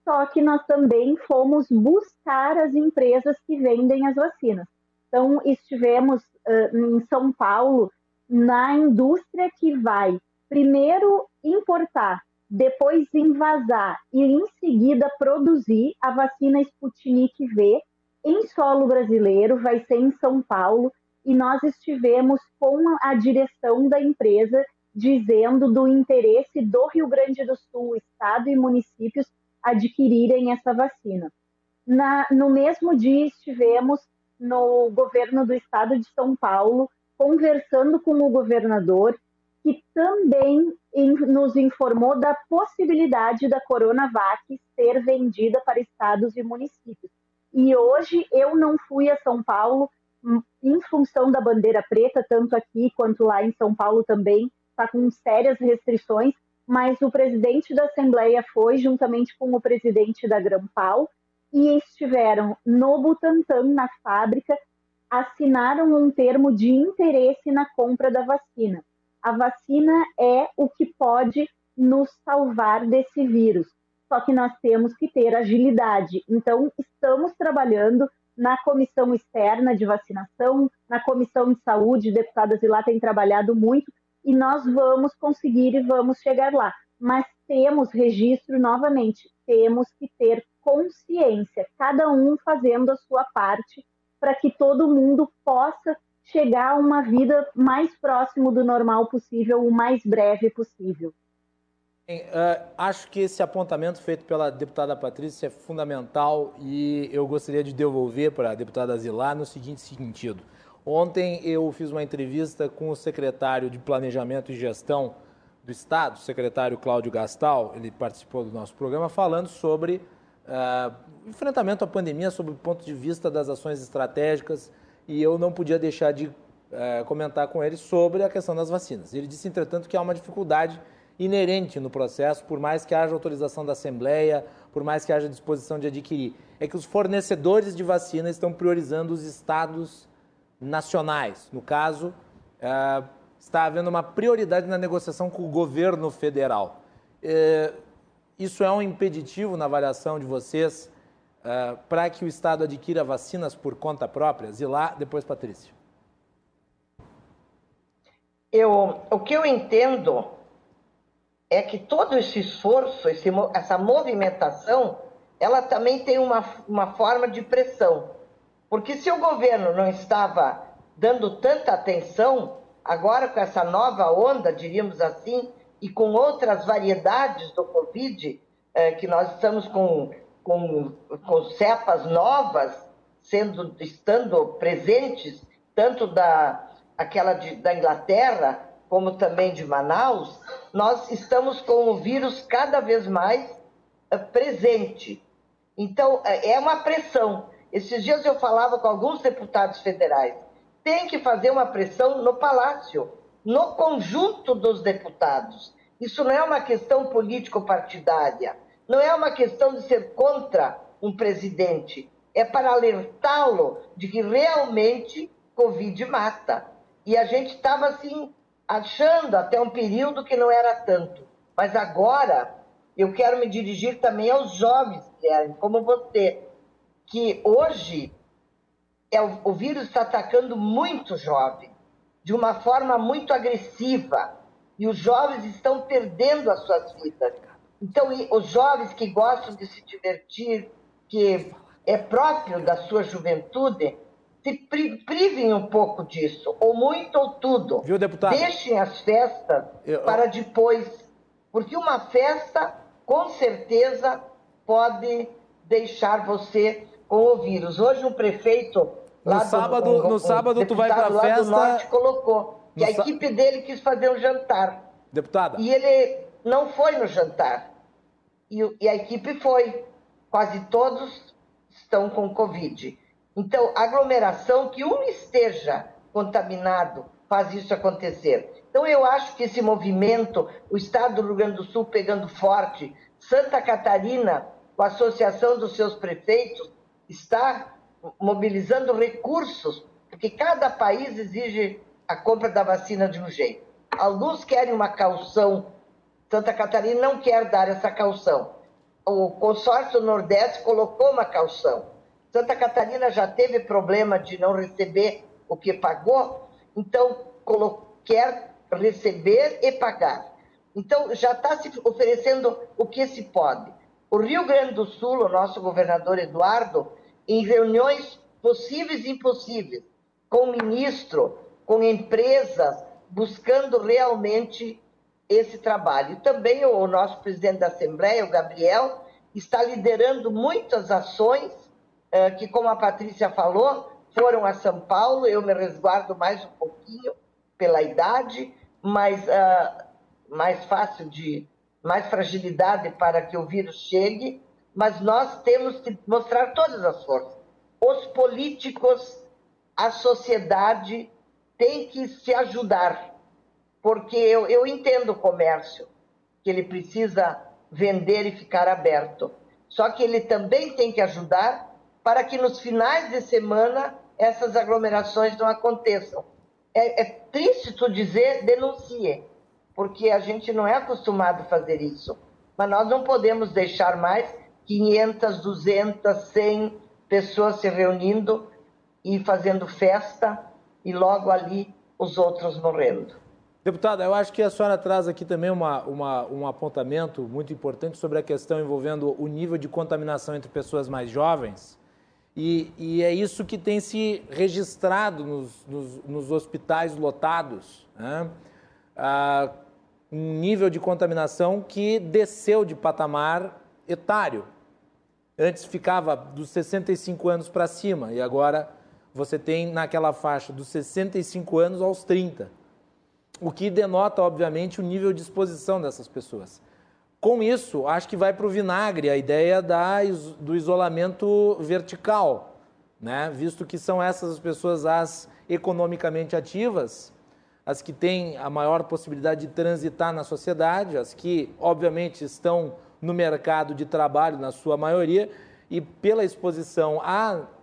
só que nós também fomos buscar as empresas que vendem as vacinas. Então, estivemos uh, em São Paulo na indústria que vai primeiro importar, depois invasar e em seguida produzir a vacina Sputnik V em solo brasileiro, vai ser em São Paulo, e nós estivemos com a direção da empresa dizendo do interesse do Rio Grande do Sul, estado e municípios adquirirem essa vacina. Na, no mesmo dia estivemos no governo do estado de São Paulo conversando com o governador, que também in, nos informou da possibilidade da Coronavac ser vendida para estados e municípios. E hoje eu não fui a São Paulo hum, em função da bandeira preta, tanto aqui quanto lá em São Paulo também, está com sérias restrições, mas o presidente da Assembleia foi, juntamente com o presidente da Grampal, e estiveram no Butantan, na fábrica, assinaram um termo de interesse na compra da vacina. A vacina é o que pode nos salvar desse vírus, só que nós temos que ter agilidade. Então, estamos trabalhando na comissão externa de vacinação, na comissão de saúde, deputadas e lá têm trabalhado muito e nós vamos conseguir e vamos chegar lá. Mas temos registro novamente, temos que ter consciência, cada um fazendo a sua parte para que todo mundo possa chegar a uma vida mais próximo do normal possível, o mais breve possível. Bem, uh, acho que esse apontamento feito pela deputada Patrícia é fundamental e eu gostaria de devolver para a deputada Zilar no seguinte sentido. Ontem eu fiz uma entrevista com o secretário de Planejamento e Gestão do Estado, o secretário Cláudio Gastal, ele participou do nosso programa falando sobre uh, enfrentamento à pandemia, sob o ponto de vista das ações estratégicas, e eu não podia deixar de uh, comentar com ele sobre a questão das vacinas. Ele disse, entretanto, que há uma dificuldade inerente no processo, por mais que haja autorização da Assembleia, por mais que haja disposição de adquirir, é que os fornecedores de vacina estão priorizando os estados nacionais, no caso, é, está havendo uma prioridade na negociação com o governo federal. É, isso é um impeditivo na avaliação de vocês é, para que o Estado adquira vacinas por conta própria? E lá, depois Patrícia. Eu, o que eu entendo é que todo esse esforço, esse, essa movimentação, ela também tem uma, uma forma de pressão. Porque se o governo não estava dando tanta atenção, agora com essa nova onda, diríamos assim, e com outras variedades do Covid, é, que nós estamos com, com, com cepas novas sendo estando presentes, tanto da aquela de, da Inglaterra, como também de Manaus, nós estamos com o vírus cada vez mais é, presente. Então, é, é uma pressão. Esses dias eu falava com alguns deputados federais. Tem que fazer uma pressão no Palácio, no conjunto dos deputados. Isso não é uma questão político-partidária, não é uma questão de ser contra um presidente, é para alertá-lo de que realmente Covid mata. E a gente estava assim, achando até um período que não era tanto. Mas agora eu quero me dirigir também aos jovens, Guilherme, como você, que hoje é, o, vírus está atacando muito jovem, de uma forma muito agressiva, e os jovens estão perdendo as suas vidas. Então, os jovens que gostam de se divertir, que é próprio da sua juventude, se privem um pouco disso, ou muito ou tudo. Viu, deputado? Deixem as festas eu... para depois, porque uma festa, com certeza, pode deixar você com o vírus. Hoje um prefeito lá no sábado, do, um, no sábado tu vai para a festa. Do norte colocou que a equipe dele quis fazer um jantar. Deputada. E ele não foi no jantar. E, e a equipe foi. Quase todos estão com Covid. Então, aglomeração, que um esteja contaminado, faz isso acontecer. Então, eu acho que esse movimento, o Estado do Rio Grande do Sul pegando forte, Santa Catarina, com a associação dos seus prefeitos, está mobilizando recursos, porque cada país exige a compra da vacina de um jeito. Alguns querem uma calção, Santa Catarina não quer dar essa calção. O consórcio Nordeste colocou uma calção. Santa Catarina já teve problema de não receber o que pagou, então quer receber e pagar. Então já está se oferecendo o que se pode. O Rio Grande do Sul, o nosso governador Eduardo, em reuniões possíveis e impossíveis, com ministro, com empresas, buscando realmente esse trabalho. Também o nosso presidente da Assembleia, o Gabriel, está liderando muitas ações eh, que, como a Patrícia falou, foram a São Paulo. Eu me resguardo mais um pouquinho pela idade, mas uh, mais fácil de mais fragilidade para que o vírus chegue mas nós temos que mostrar todas as forças. Os políticos, a sociedade tem que se ajudar, porque eu, eu entendo o comércio, que ele precisa vender e ficar aberto. Só que ele também tem que ajudar para que nos finais de semana essas aglomerações não aconteçam. É, é triste tu dizer denuncie, porque a gente não é acostumado a fazer isso. Mas nós não podemos deixar mais 500, 200, 100 pessoas se reunindo e fazendo festa e logo ali os outros morrendo. Deputada, eu acho que a senhora traz aqui também uma, uma, um apontamento muito importante sobre a questão envolvendo o nível de contaminação entre pessoas mais jovens. E, e é isso que tem se registrado nos, nos, nos hospitais lotados. Né? Ah, um nível de contaminação que desceu de patamar etário. Antes ficava dos 65 anos para cima e agora você tem naquela faixa dos 65 anos aos 30. O que denota, obviamente, o nível de exposição dessas pessoas. Com isso, acho que vai para o vinagre a ideia da, do isolamento vertical, né? visto que são essas as pessoas as economicamente ativas, as que têm a maior possibilidade de transitar na sociedade, as que, obviamente, estão no mercado de trabalho, na sua maioria, e pela exposição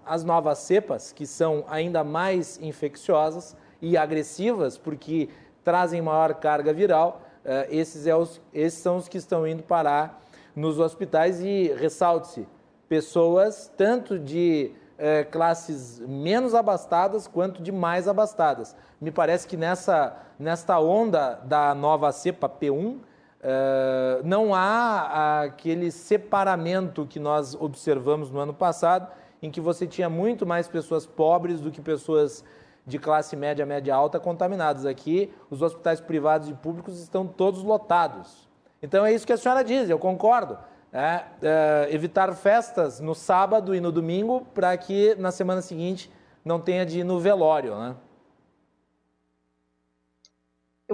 às novas cepas, que são ainda mais infecciosas, e agressivas, porque trazem maior carga viral, uh, esses, é os, esses são os que estão indo parar nos hospitais e ressalte-se, pessoas tanto de uh, classes menos abastadas quanto de mais abastadas. Me parece que nessa, nesta onda da nova cepa P1, Uh, não há aquele separamento que nós observamos no ano passado, em que você tinha muito mais pessoas pobres do que pessoas de classe média, média alta contaminadas. Aqui, os hospitais privados e públicos estão todos lotados. Então é isso que a senhora diz, eu concordo. É, é, evitar festas no sábado e no domingo para que na semana seguinte não tenha de ir no velório, né?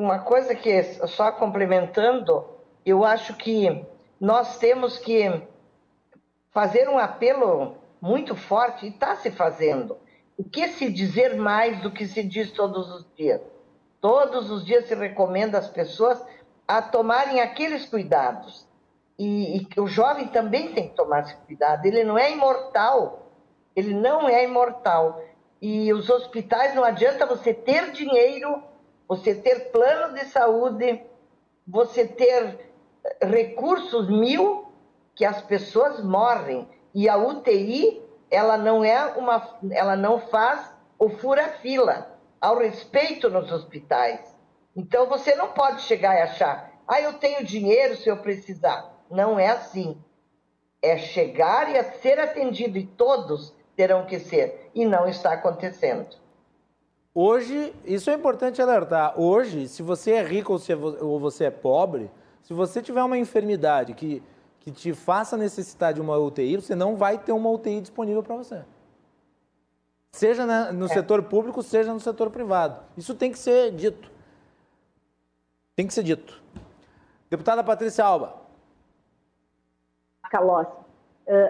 Uma coisa que, só complementando, eu acho que nós temos que fazer um apelo muito forte, e está se fazendo. O que se dizer mais do que se diz todos os dias? Todos os dias se recomenda às pessoas a tomarem aqueles cuidados. E, e o jovem também tem que tomar esse cuidado. Ele não é imortal. Ele não é imortal. E os hospitais, não adianta você ter dinheiro você ter plano de saúde, você ter recursos mil que as pessoas morrem e a UTI ela não é uma ela não faz o fura-fila ao respeito nos hospitais. Então você não pode chegar e achar, ah, eu tenho dinheiro se eu precisar. Não é assim. É chegar e ser atendido e todos terão que ser e não está acontecendo. Hoje, isso é importante alertar. Hoje, se você é rico ou, você é pobre, se você tiver uma enfermidade que, que te faça necessitar de uma UTI, você não vai ter uma UTI disponível para você. Seja no é. setor público, seja no setor privado. Isso tem que ser dito. Tem que ser dito. Deputada Patrícia Alba. Uh,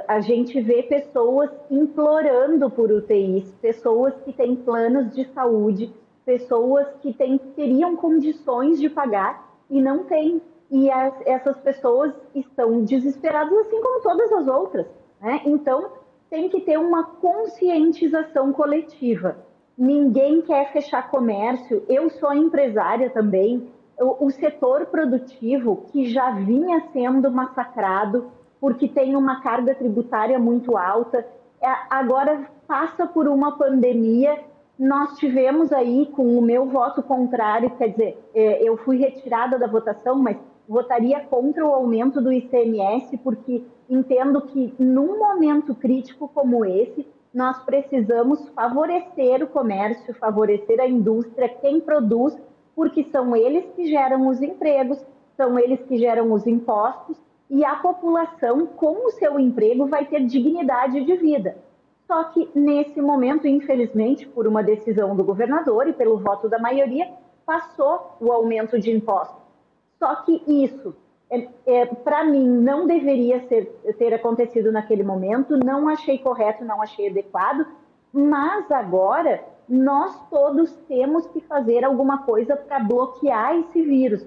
a gente vê pessoas implorando por UTIs, pessoas que têm planos de saúde, pessoas que têm, teriam condições de pagar e não têm. E as, essas pessoas estão desesperadas, assim como todas as outras. Né? Então, tem que ter uma conscientização coletiva. Ninguém quer fechar comércio. Eu sou empresária também. O, o setor produtivo, que já vinha sendo massacrado, porque tem uma carga tributária muito alta. É, agora passa por uma pandemia. Nós tivemos aí, com o meu voto contrário, quer dizer, é, eu fui retirada da votação, mas votaria contra o aumento do ICMS, porque entendo que num momento crítico como esse, nós precisamos favorecer o comércio, favorecer a indústria, quem produz, porque são eles que geram os empregos, são eles que geram os impostos e a população, com o seu emprego, vai ter dignidade de vida. Só que, nesse momento, infelizmente, por uma decisão do governador e pelo voto da maioria, passou o aumento de impostos. Só que isso, é, é, para mim, não deveria ser, ter acontecido naquele momento, não achei correto, não achei adequado, mas agora nós todos temos que fazer alguma coisa para bloquear esse vírus.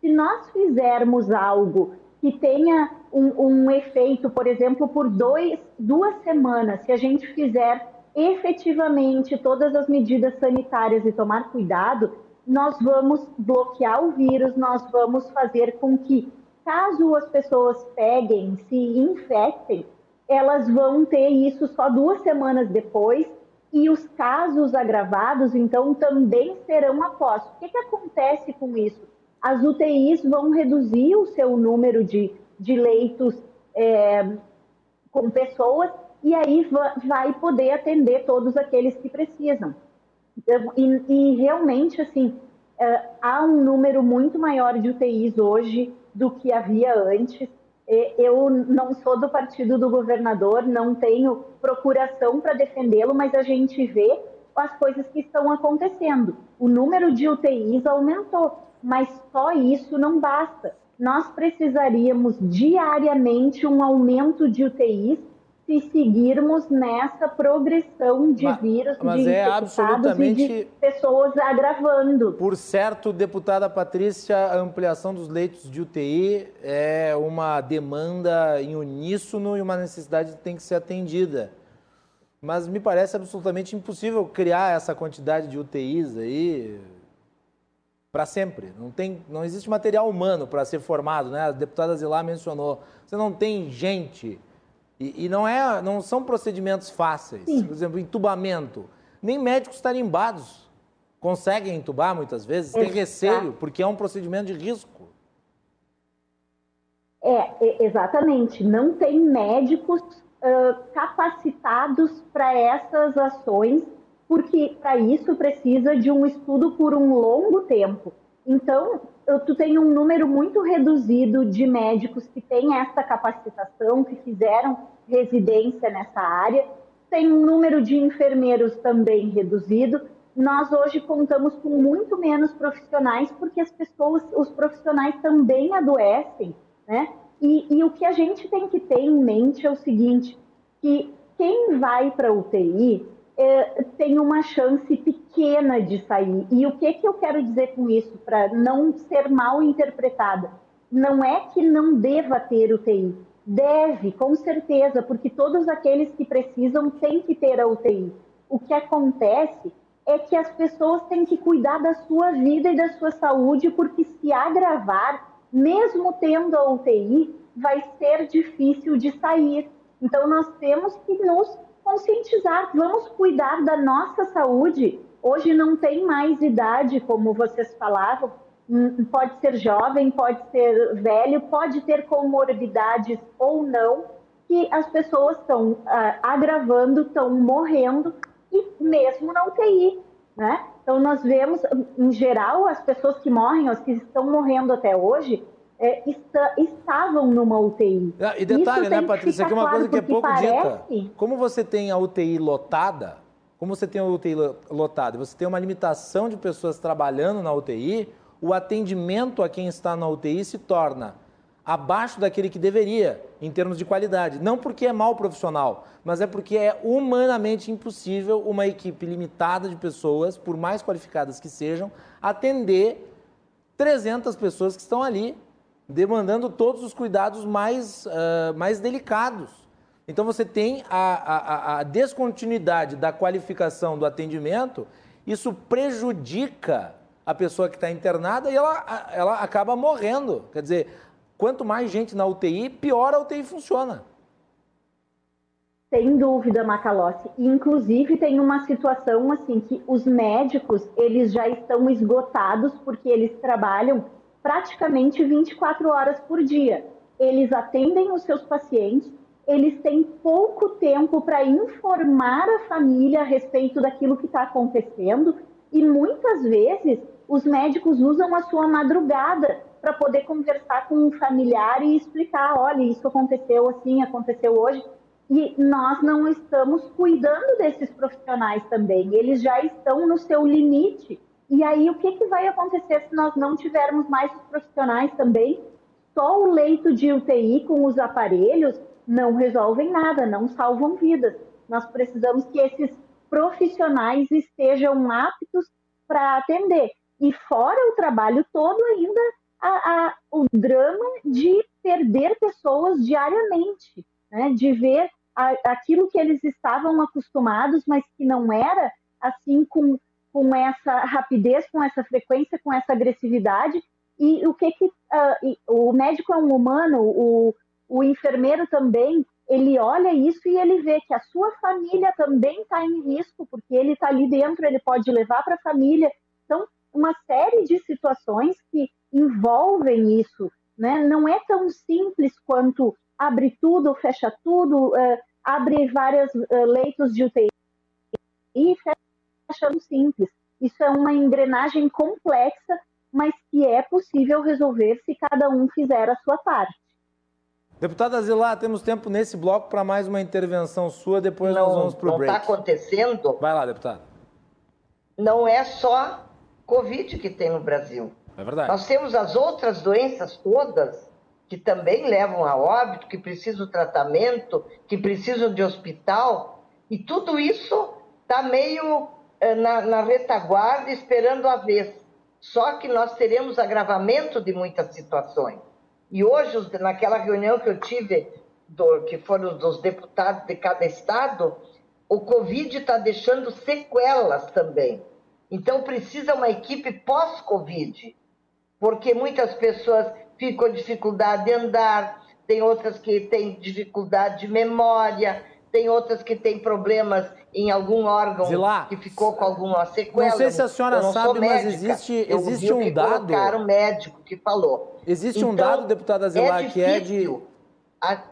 Se nós fizermos algo que tenha um, um efeito, por exemplo, por dois, duas semanas, se a gente fizer efetivamente todas as medidas sanitárias e tomar cuidado, nós vamos bloquear o vírus, nós vamos fazer com que, caso as pessoas peguem, se infectem, elas vão ter isso só duas semanas depois e os casos agravados, então, também serão após. O que, que acontece com isso? As UTIs vão reduzir o seu número de, de leitos é, com pessoas e aí vai poder atender todos aqueles que precisam. Então, e, e realmente, assim, é, há um número muito maior de UTIs hoje do que havia antes. Eu não sou do partido do governador, não tenho procuração para defendê-lo, mas a gente vê as coisas que estão acontecendo. O número de UTIs aumentou mas só isso não basta. Nós precisaríamos diariamente um aumento de UTIs se seguirmos nessa progressão de mas, vírus, mas de é absolutamente de pessoas agravando. Por certo, deputada Patrícia, a ampliação dos leitos de UTI é uma demanda em uníssono e uma necessidade que tem que ser atendida. mas me parece absolutamente impossível criar essa quantidade de UTIs aí para sempre. Não, tem, não existe material humano para ser formado, né? A deputada Zilá mencionou. Você não tem gente. E, e, não, é, não são procedimentos fáceis. Sim. Por exemplo, entubamento. Nem médicos tarimbados conseguem entubar muitas vezes, tem receio, porque é um procedimento de risco. É, exatamente. Não tem médicos uh, capacitados para essas ações, porque para isso precisa de um estudo por um longo tempo. Então, tu tem um número muito reduzido de médicos que têm essa capacitação, que fizeram residência nessa área, tem um número de enfermeiros também reduzido. Nós hoje contamos com muito menos profissionais porque as pessoas, os profissionais também adoecem, né? E, e o que a gente tem que ter em mente é o seguinte, que quem vai para UTI é, tem uma chance pequena de sair. E o que, que eu quero dizer com isso, para não ser mal interpretada? Não é que não deva ter UTI, Deve, com certeza, porque todos aqueles que precisam têm que ter a UTI. O que acontece é que as pessoas têm que cuidar da sua vida e da sua saúde, porque se agravar, mesmo tendo a UTI, vai ser difícil de sair. Então, nós temos que nos conscientizar, vamos cuidar da nossa saúde. Hoje não tem mais idade, como vocês falavam, Hum, pode ser jovem, pode ser velho, pode ter comorbidades ou não, que as pessoas estão uh, agravando, estão morrendo, e mesmo na UTI, né? Então, nós vemos, em geral, as pessoas que morrem, as que estão morrendo até hoje, é, está, estavam numa UTI. Ah, e detalhe, né, Patrícia, que é uma claro, coisa que é pouco parece... dita. Como você tem a UTI lotada, como você tem a UTI lotada, você tem uma limitação de pessoas trabalhando na UTI, o atendimento a quem está na UTI se torna abaixo daquele que deveria, em termos de qualidade. Não porque é mal profissional, mas é porque é humanamente impossível uma equipe limitada de pessoas, por mais qualificadas que sejam, atender 300 pessoas que estão ali, demandando todos os cuidados mais, uh, mais delicados. Então você tem a, a, a descontinuidade da qualificação do atendimento, isso prejudica a pessoa que está internada e ela, ela acaba morrendo. Quer dizer, quanto mais gente na UTI, pior a UTI funciona. Sem dúvida, Macalossi. Inclusive tem uma situação assim que os médicos eles já estão esgotados porque eles trabalham praticamente 24 horas por dia. Eles atendem os seus pacientes, eles têm pouco tempo para informar a família a respeito daquilo que está acontecendo e muitas vezes os médicos usam a sua madrugada para poder conversar com um familiar e explicar, olha, isso aconteceu assim, aconteceu hoje. E nós não estamos cuidando desses profissionais também. Eles já estão no seu limite. E aí, o que, que vai acontecer se nós não tivermos mais os profissionais também? Só o leito de UTI com os aparelhos não resolvem nada, não salvam vidas. Nós precisamos que esses profissionais estejam aptos para atender. E fora o trabalho todo, ainda a, a, o drama de perder pessoas diariamente, né? de ver a, aquilo que eles estavam acostumados, mas que não era assim com, com essa rapidez, com essa frequência, com essa agressividade. E o que que uh, o médico é um humano, o, o enfermeiro também, ele olha isso e ele vê que a sua família também está em risco, porque ele está ali dentro, ele pode levar para a família. Então, uma série de situações que envolvem isso. Né? Não é tão simples quanto abre tudo, fecha tudo, uh, abre vários uh, leitos de UTI e fecha simples. Isso é uma engrenagem complexa, mas que é possível resolver se cada um fizer a sua parte. Deputada Zilá, temos tempo nesse bloco para mais uma intervenção sua, depois não, nós vamos para o break. Não está acontecendo. Vai lá, deputada. Não é só Covid que tem no Brasil. É verdade. Nós temos as outras doenças todas que também levam a óbito, que precisam de tratamento, que precisam de hospital, e tudo isso está meio na, na, retaguarda, esperando a vez. Só que nós teremos agravamento de muitas situações. E hoje, naquela reunião que eu tive, do, que foram dos deputados de cada estado, o Covid está deixando sequelas também. Então, precisa uma equipe pós-Covid, porque muitas pessoas ficam com dificuldade de andar, tem outras que têm dificuldade de memória, tem outras que têm problemas em algum órgão Zilá, que ficou com alguma sequela. Não sei se a senhora sabe, mas existe, existe um dado. um médico que falou. Existe então, um dado, deputada Zilá, é que é de. A...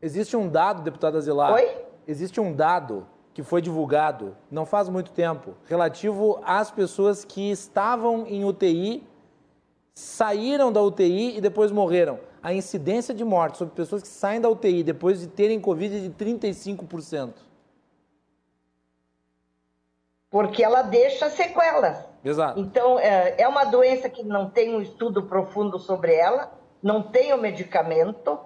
Existe um dado, deputada Zilá. Oi? Existe um dado que foi divulgado não faz muito tempo, relativo às pessoas que estavam em UTI, saíram da UTI e depois morreram a incidência de morte sobre pessoas que saem da UTI depois de terem Covid é de 35%. Porque ela deixa sequelas. Exato. Então, é, é uma doença que não tem um estudo profundo sobre ela, não tem o medicamento,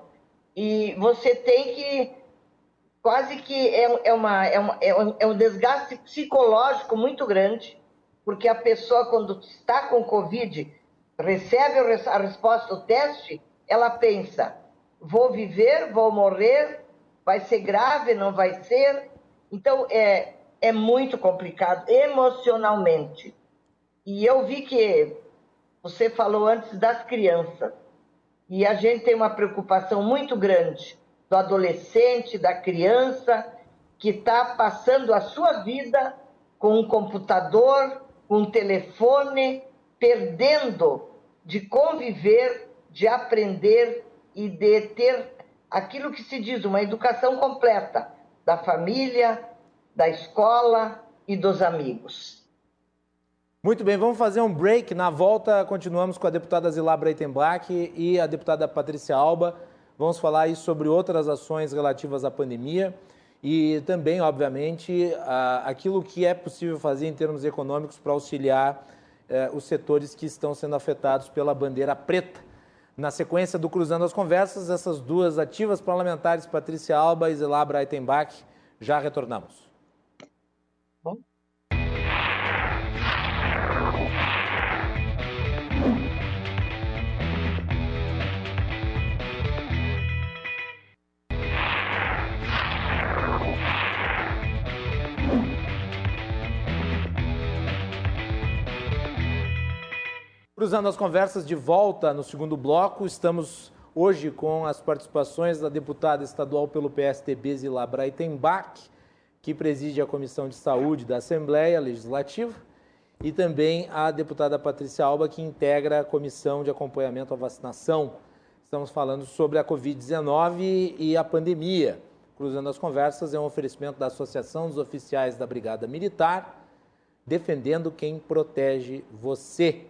e você tem que. Quase que é, é, uma, é, uma, é, um, é um desgaste psicológico muito grande, porque a pessoa, quando está com Covid, recebe a resposta do teste, ela pensa: vou viver, vou morrer, vai ser grave, não vai ser. Então é, é muito complicado emocionalmente. E eu vi que você falou antes das crianças. E a gente tem uma preocupação muito grande do adolescente, da criança, que está passando a sua vida com um computador, com um telefone, perdendo de conviver de aprender e de ter aquilo que se diz, uma educação completa da família, da escola e dos amigos. Muito bem, vamos fazer um break. Na volta, continuamos com a deputada Zilá Breitenbach e a deputada Patrícia Alba. Vamos falar aí sobre outras ações relativas à pandemia e também, obviamente, aquilo que é possível fazer em termos econômicos para auxiliar eh, os setores que estão sendo afetados pela bandeira preta na sequência do Cruzando as Conversas, essas duas ativas parlamentares, Patrícia Alba e Zelá Breitenbach, já retornamos. Cruzando as conversas de volta no segundo bloco, estamos hoje com as participações da deputada estadual pelo PSTB, Zila Breitenbach, que preside a Comissão de Saúde da Assembleia Legislativa, e também a deputada Patrícia Alba, que integra a Comissão de Acompanhamento à Vacinação. Estamos falando sobre a Covid-19 e a pandemia. Cruzando as conversas é um oferecimento da Associação dos Oficiais da Brigada Militar, defendendo quem protege você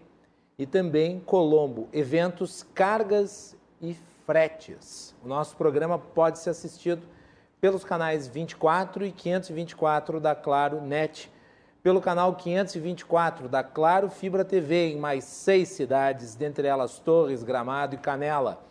e também Colombo, eventos, cargas e fretes. O nosso programa pode ser assistido pelos canais 24 e 524 da Claro Net, pelo canal 524 da Claro Fibra TV em mais seis cidades, dentre elas Torres, Gramado e Canela.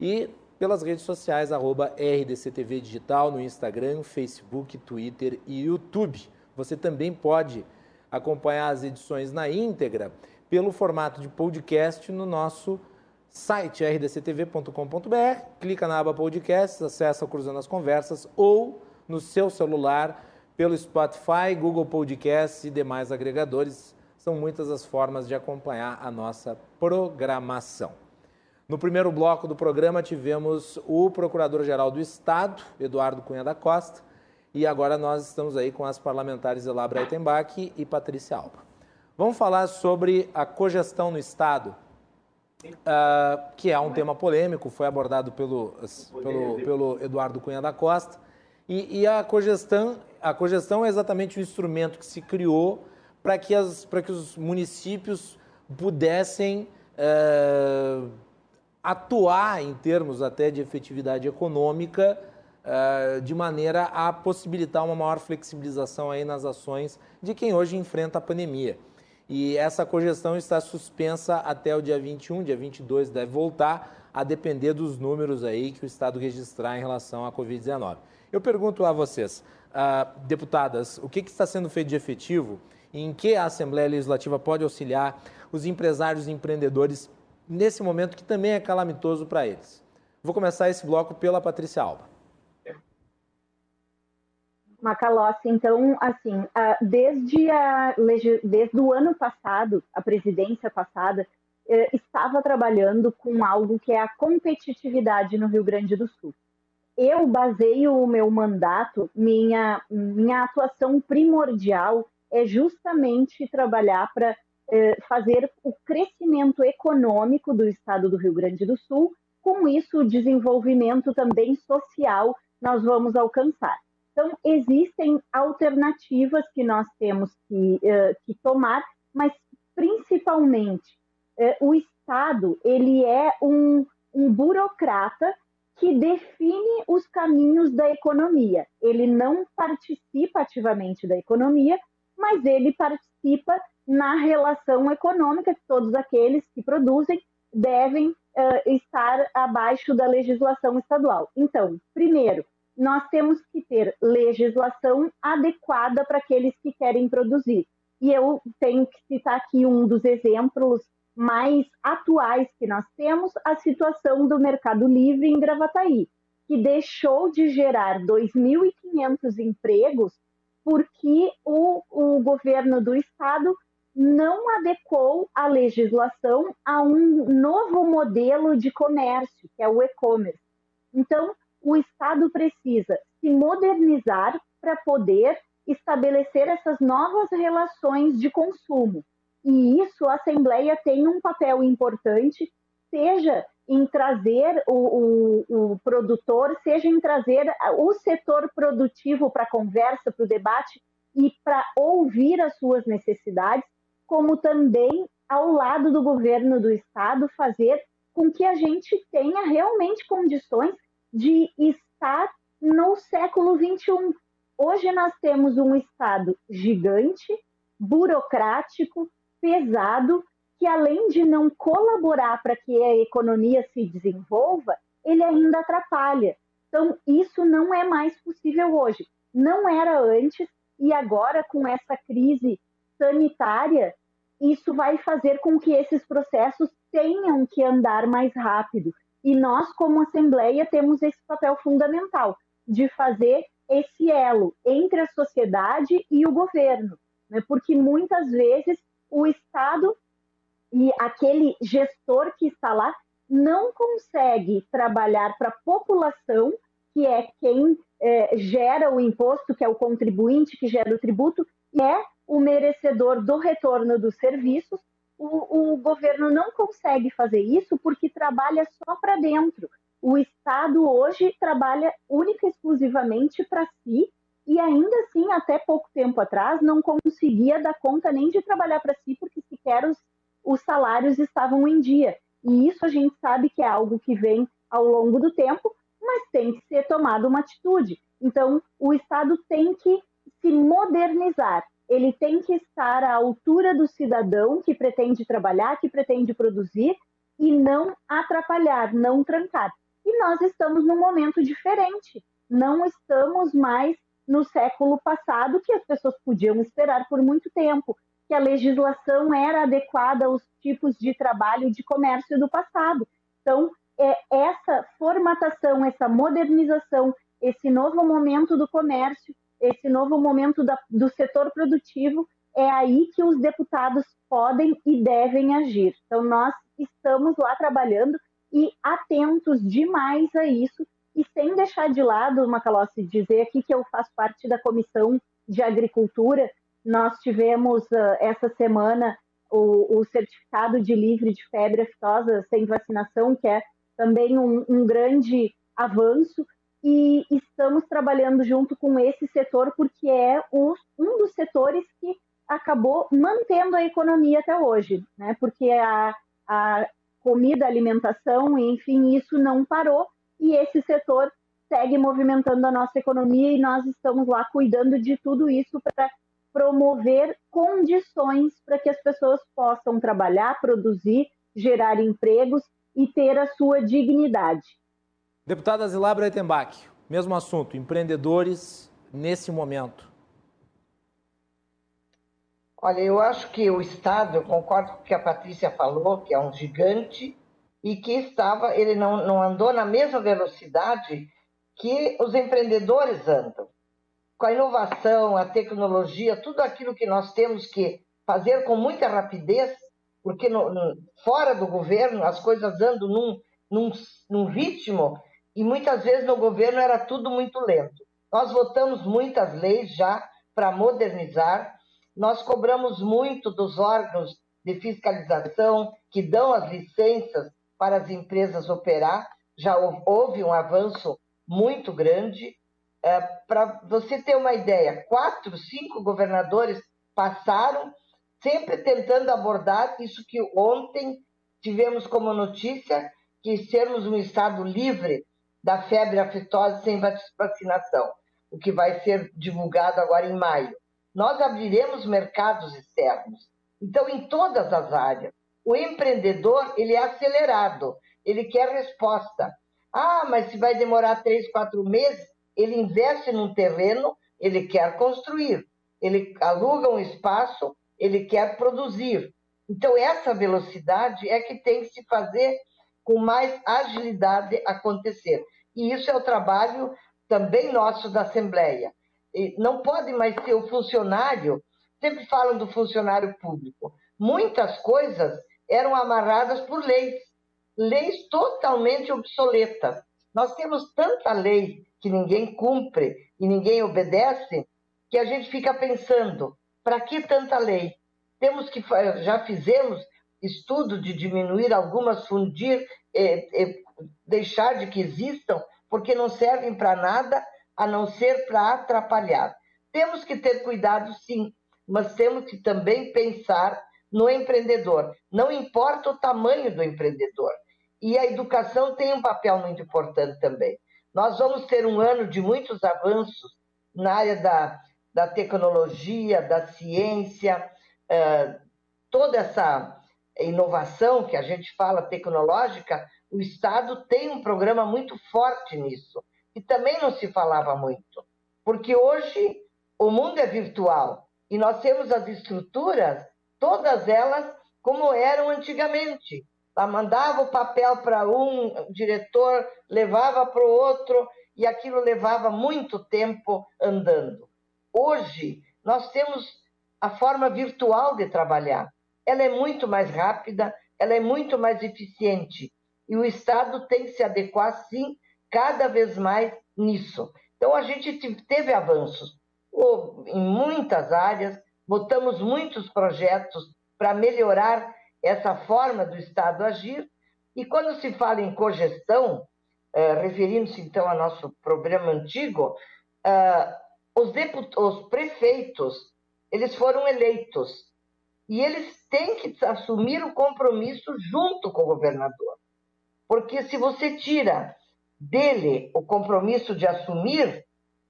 E pelas redes sociais, arroba RDCTV Digital no Instagram, Facebook, Twitter e YouTube. Você também pode acompanhar as edições na íntegra pelo formato de podcast no nosso site rdctv.com.br, clica na aba podcast, acessa o Cruzando as Conversas ou no seu celular pelo Spotify, Google Podcasts e demais agregadores. São muitas as formas de acompanhar a nossa programação. No primeiro bloco do programa tivemos o Procurador-Geral do Estado, Eduardo Cunha da Costa, e agora nós estamos aí com as parlamentares Elabra Breitenbach e Patrícia Alba. Vamos falar sobre a cogestão no Estado, uh, que é um tema polêmico, foi abordado pelo, pelo, pelo Eduardo Cunha da Costa. E, e, a, cogestão, a cogestão é exatamente o instrumento que se criou para que, que os municípios pudessem uh, atuar em termos até de efetividade econômica uh, de maneira a possibilitar uma maior flexibilização aí nas ações de quem hoje enfrenta a pandemia. E essa cogestão está suspensa até o dia 21, dia 22 deve voltar, a depender dos números aí que o Estado registrar em relação à Covid-19. Eu pergunto a vocês, uh, deputadas, o que, que está sendo feito de efetivo e em que a Assembleia Legislativa pode auxiliar os empresários e empreendedores nesse momento que também é calamitoso para eles? Vou começar esse bloco pela Patrícia Alba. Macalossi, então, assim, desde, a, desde o ano passado, a presidência passada, eh, estava trabalhando com algo que é a competitividade no Rio Grande do Sul. Eu baseio o meu mandato, minha, minha atuação primordial é justamente trabalhar para eh, fazer o crescimento econômico do estado do Rio Grande do Sul, com isso o desenvolvimento também social nós vamos alcançar. Então, existem alternativas que nós temos que, uh, que tomar, mas principalmente uh, o Estado ele é um, um burocrata que define os caminhos da economia. Ele não participa ativamente da economia, mas ele participa na relação econômica que todos aqueles que produzem devem uh, estar abaixo da legislação estadual. Então, primeiro, nós temos que ter legislação adequada para aqueles que querem produzir. E eu tenho que citar aqui um dos exemplos mais atuais que nós temos, a situação do Mercado Livre em Gravataí, que deixou de gerar 2.500 empregos porque o, o governo do estado não adequou a legislação a um novo modelo de comércio, que é o e-commerce. Então, o Estado precisa se modernizar para poder estabelecer essas novas relações de consumo. E isso a Assembleia tem um papel importante, seja em trazer o, o, o produtor, seja em trazer o setor produtivo para a conversa, para o debate e para ouvir as suas necessidades, como também ao lado do governo do estado fazer com que a gente tenha realmente condições de estar no século XXI. Hoje nós temos um Estado gigante, burocrático, pesado, que além de não colaborar para que a economia se desenvolva, ele ainda atrapalha. Então, isso não é mais possível hoje. Não era antes, e agora, com essa crise sanitária, isso vai fazer com que esses processos tenham que andar mais rápido. E nós, como Assembleia, temos esse papel fundamental de fazer esse elo entre a sociedade e o governo, né? porque muitas vezes o Estado e aquele gestor que está lá não consegue trabalhar para a população, que é quem é, gera o imposto, que é o contribuinte que gera o tributo, e é o merecedor do retorno dos serviços, o, o governo não consegue fazer isso porque trabalha só para dentro. O Estado hoje trabalha única e exclusivamente para si e ainda assim, até pouco tempo atrás, não conseguia dar conta nem de trabalhar para si porque sequer os, os salários estavam em dia. E isso a gente sabe que é algo que vem ao longo do tempo, mas tem que ser tomada uma atitude. Então, o Estado tem que se modernizar ele tem que estar à altura do cidadão que pretende trabalhar, que pretende produzir e não atrapalhar, não trancar. E nós estamos num momento diferente. Não estamos mais no século passado, que as pessoas podiam esperar por muito tempo, que a legislação era adequada aos tipos de trabalho de comércio do passado. Então, é essa formatação, essa modernização, esse novo momento do comércio esse novo momento da, do setor produtivo, é aí que os deputados podem e devem agir. Então, nós estamos lá trabalhando e atentos demais a isso, e sem deixar de lado, Macalossi, dizer aqui que eu faço parte da Comissão de Agricultura, nós tivemos uh, essa semana o, o, certificado de livre de febre aftosa sem vacinação, que é também um, um grande avanço, e estamos trabalhando junto com esse setor porque é o, um dos setores que acabou mantendo a economia até hoje, né? Porque a, a comida, alimentação, enfim, isso não parou e esse setor segue movimentando a nossa economia e nós estamos lá cuidando de tudo isso para promover condições para que as pessoas possam trabalhar, produzir, gerar empregos e ter a sua dignidade. Deputada Zilá Breitenbach, mesmo assunto, empreendedores nesse momento. Olha, eu acho que o Estado, eu concordo com o que a Patrícia falou, que é um gigante e que estava, ele não, não andou na mesma velocidade que os empreendedores andam. com a inovação, a tecnologia, tudo aquilo que nós temos que fazer com muita rapidez, porque no, no, fora do governo as coisas andam num, num, num ritmo e muitas vezes no governo era tudo muito lento. Nós votamos muitas leis já para modernizar, nós cobramos muito dos órgãos de fiscalização que dão as licenças para as empresas operar, já houve um avanço muito grande. É, para você ter uma ideia, quatro, cinco governadores passaram sempre tentando abordar isso que ontem tivemos como notícia, que sermos um estado livre da febre aftosa sem vacinação, o que vai ser divulgado agora em maio. Nós abriremos mercados externos. Então, em todas as áreas, o empreendedor ele é acelerado, ele quer resposta. Ah, mas se vai demorar três, quatro meses, ele investe num terreno, ele quer construir, ele aluga um espaço, ele quer produzir. Então, essa velocidade é que tem que se fazer com mais agilidade acontecer. E isso é o trabalho também nosso da Assembleia. E não pode mais ser o funcionário, sempre falam do funcionário público. Muitas coisas eram amarradas por leis, leis totalmente obsoletas. Nós temos tanta lei que ninguém cumpre e ninguém obedece, que a gente fica pensando, para que tanta lei? Temos que já fizemos estudo de diminuir algumas, fundir, eh, eh, deixar de que existam, porque não servem para nada a não ser para atrapalhar. Temos que ter cuidado, sim, mas temos que também pensar no empreendedor. Não importa o tamanho do empreendedor. E a educação tem um papel muito importante também. Nós vamos ter um ano de muitos avanços na área da, da tecnologia, da ciência, toda essa inovação que a gente fala tecnológica, o Estado tem um programa muito forte nisso, e também não se falava muito, porque hoje o mundo é virtual e nós temos as estruturas, todas elas como eram antigamente. Ela mandava o papel para um diretor, levava para o outro, e aquilo levava muito tempo andando. Hoje, nós temos a forma virtual de trabalhar. Ela é muito mais rápida, ela é muito mais eficiente. E o Estado tem que se adequar, sim, cada vez mais nisso. Então, a gente teve avanços em muitas áreas, botamos muitos projetos para melhorar essa forma do Estado agir. E quando se fala em cogestão, eh, referindo-se então ao nosso programa antigo, eh, os, os prefeitos eles foram eleitos e eles têm que assumir o compromisso junto com o governador. Porque se você tira dele o compromisso de assumir,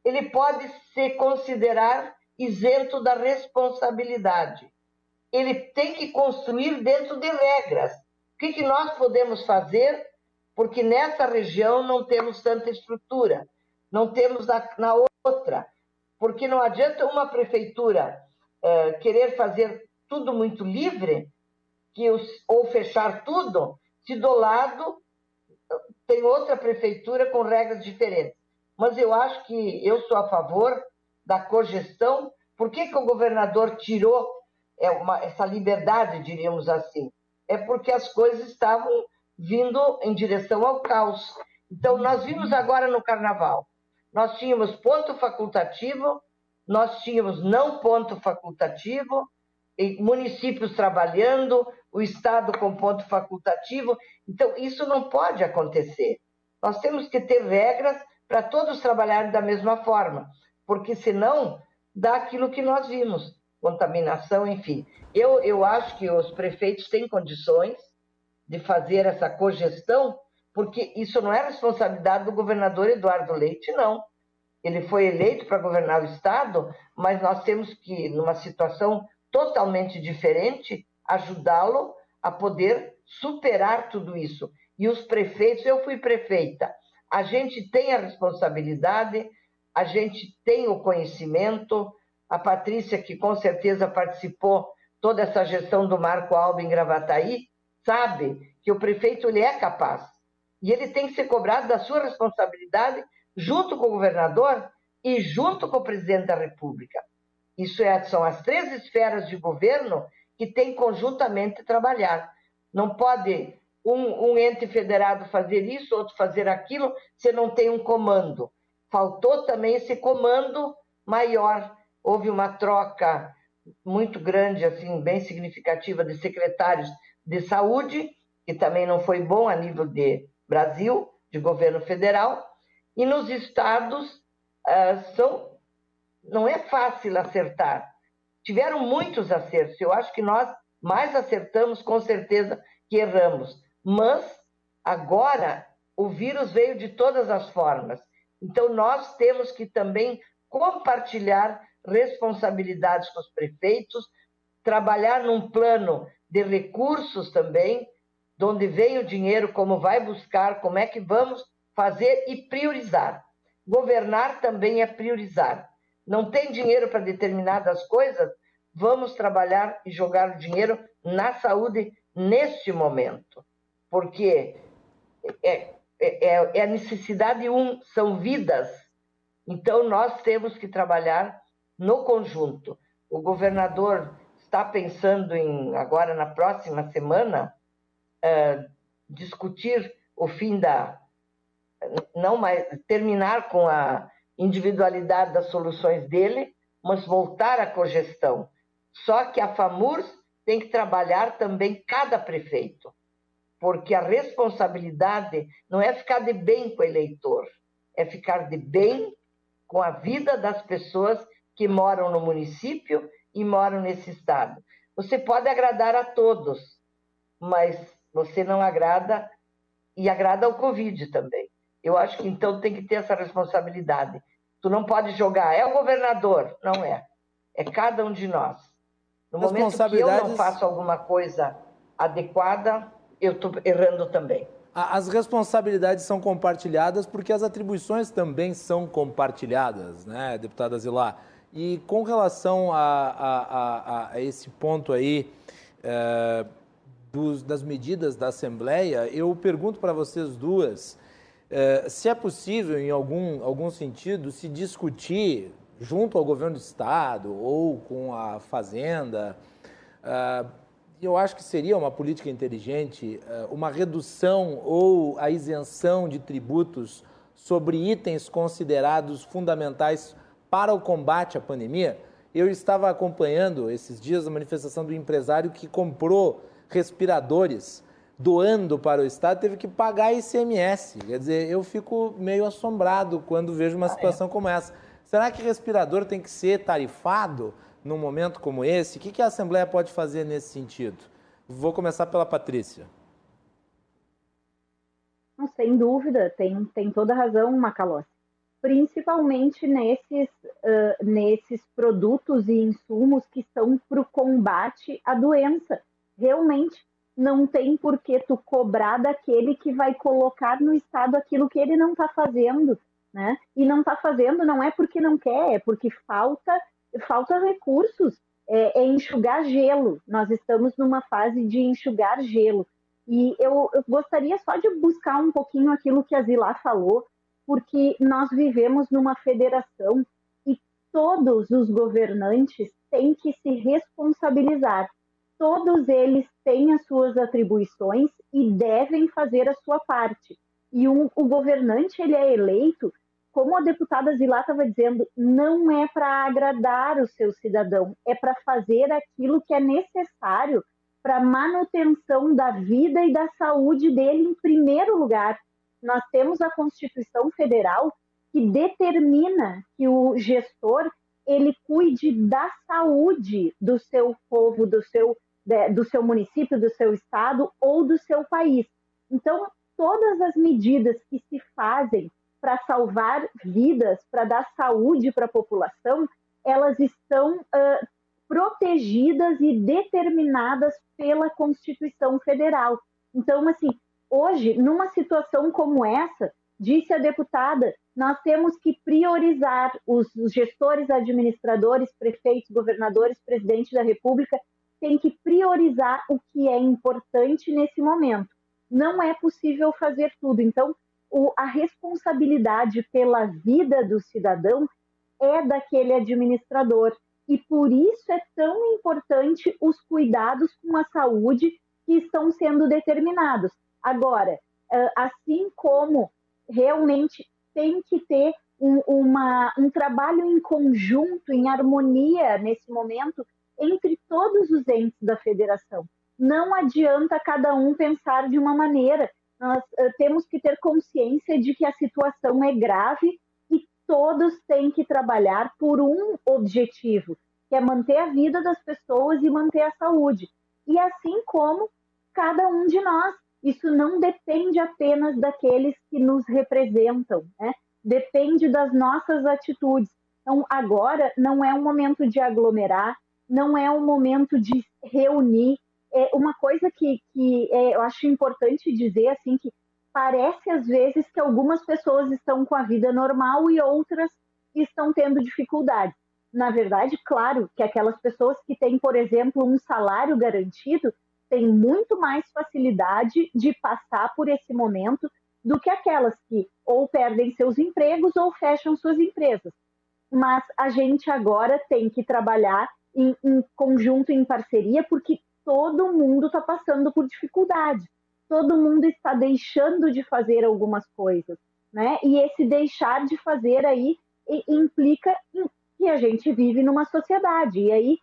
ele pode se considerar isento da responsabilidade ele tem que construir dentro de regras. O que, que nós podemos fazer? Porque nessa região não temos tanta estrutura, não temos na, na outra. Porque não adianta uma prefeitura uh, querer fazer tudo muito livre, que os, ou fechar tudo, se do lado tem outra prefeitura com regras diferentes. Mas eu acho que eu sou a favor da cogestão. Por que, que o governador tirou é uma, essa liberdade, diríamos assim, é porque as coisas estavam vindo em direção ao caos. Então, nós vimos agora no Carnaval, nós tínhamos ponto facultativo, nós tínhamos não ponto facultativo, municípios trabalhando, o Estado com ponto facultativo. Então, isso não pode acontecer. Nós temos que ter regras para todos trabalharem da mesma forma, porque senão dá aquilo que nós vimos contaminação, enfim. Eu, eu acho que os prefeitos têm condições de fazer essa cogestão, porque isso não é responsabilidade do governador Eduardo Leite, não. Ele foi eleito para governar o Estado, mas nós temos que, numa situação totalmente diferente, ajudá-lo a poder superar tudo isso. E os prefeitos, eu fui prefeita, a gente tem a responsabilidade, a gente tem o conhecimento, a Patrícia, que com certeza participou toda essa gestão do Marco Alba em Gravataí, sabe que o prefeito ele é capaz. E ele tem que ser cobrado da sua responsabilidade, junto com o governador, e junto com o presidente da República. Isso é, são as três esferas de governo que têm conjuntamente trabalhar. Não pode um, um, ente federado fazer isso, outro fazer aquilo, se não tem um comando. Faltou também esse comando maior. Houve uma troca muito grande, assim, bem significativa de secretários de saúde, que também não foi bom a nível de Brasil, de governo federal, e nos estados uh, são, não é fácil acertar. Tiveram muitos acertos, eu acho que nós mais acertamos com certeza que erramos, mas agora o vírus veio de todas as formas, então nós temos que também compartilhar responsabilidades com os prefeitos, trabalhar num plano de recursos também, de onde vem o dinheiro, como vai buscar, como é que vamos fazer e priorizar. Governar também é priorizar. Não tem dinheiro para determinadas coisas? Vamos trabalhar e jogar o dinheiro na saúde neste momento, porque é, é, é a necessidade um, são vidas. Então nós temos que trabalhar no conjunto. O governador está pensando em, agora na próxima semana, uh, discutir o fim da. Não mais. terminar com a individualidade das soluções dele, mas voltar à cogestão. Só que a FAMURS tem que trabalhar também cada prefeito, porque a responsabilidade não é ficar de bem com o eleitor, é ficar de bem com a vida das pessoas que moram no município e moram nesse estado. Você pode agradar a todos, mas você não agrada e agrada ao Covid também. Eu acho que então tem que ter essa responsabilidade. Tu não pode jogar, é o governador, não é. É cada um de nós. No momento que eu não faço alguma coisa adequada, eu estou errando também. As responsabilidades são compartilhadas porque as atribuições também são compartilhadas, né, deputada Zilar? E com relação a, a, a, a esse ponto aí é, dos, das medidas da Assembleia, eu pergunto para vocês duas se é possível, em algum, algum sentido, se discutir junto ao governo do Estado ou com a Fazenda. É, eu acho que seria uma política inteligente uma redução ou a isenção de tributos sobre itens considerados fundamentais para o combate à pandemia, eu estava acompanhando esses dias a manifestação do empresário que comprou respiradores doando para o Estado, teve que pagar ICMS. Quer dizer, eu fico meio assombrado quando vejo uma ah, é. situação como essa. Será que respirador tem que ser tarifado num momento como esse? O que a Assembleia pode fazer nesse sentido? Vou começar pela Patrícia. Sem dúvida, tem, tem toda razão, Macalossi principalmente nesses, uh, nesses produtos e insumos que são para o combate à doença. Realmente não tem por que tu cobrar daquele que vai colocar no estado aquilo que ele não está fazendo, né? E não está fazendo não é porque não quer, é porque falta, falta recursos, é, é enxugar gelo. Nós estamos numa fase de enxugar gelo. E eu, eu gostaria só de buscar um pouquinho aquilo que a Zilá falou, porque nós vivemos numa federação e todos os governantes têm que se responsabilizar. Todos eles têm as suas atribuições e devem fazer a sua parte. E um, o governante ele é eleito, como a deputada Zilá estava dizendo, não é para agradar o seu cidadão, é para fazer aquilo que é necessário para manutenção da vida e da saúde dele em primeiro lugar nós temos a Constituição Federal que determina que o gestor ele cuide da saúde do seu povo, do seu, do seu município, do seu estado ou do seu país. Então, todas as medidas que se fazem para salvar vidas, para dar saúde para a população, elas estão uh, protegidas e determinadas pela Constituição Federal. Então, assim, Hoje, numa situação como essa, disse a deputada, nós temos que priorizar os gestores, administradores, prefeitos, governadores, presidente da República, tem que priorizar o que é importante nesse momento. Não é possível fazer tudo. Então, o, a responsabilidade pela vida do cidadão é daquele administrador. E por isso é tão importante os cuidados com a saúde que estão sendo determinados. Agora, assim como realmente tem que ter um, uma, um trabalho em conjunto, em harmonia nesse momento, entre todos os entes da federação. Não adianta cada um pensar de uma maneira. Nós uh, temos que ter consciência de que a situação é grave e todos têm que trabalhar por um objetivo, que é manter a vida das pessoas e manter a saúde. E assim como cada um de nós. Isso não depende apenas daqueles que nos representam, né? depende das nossas atitudes. Então, agora não é um momento de aglomerar, não é um momento de reunir. É uma coisa que, que é, eu acho importante dizer, assim, que parece às vezes que algumas pessoas estão com a vida normal e outras estão tendo dificuldades. Na verdade, claro que aquelas pessoas que têm, por exemplo, um salário garantido, têm muito mais facilidade de passar por esse momento do que aquelas que ou perdem seus empregos ou fecham suas empresas. Mas a gente agora tem que trabalhar em, em conjunto, em parceria, porque todo mundo está passando por dificuldade, todo mundo está deixando de fazer algumas coisas, né? E esse deixar de fazer aí implica que a gente vive numa sociedade. E aí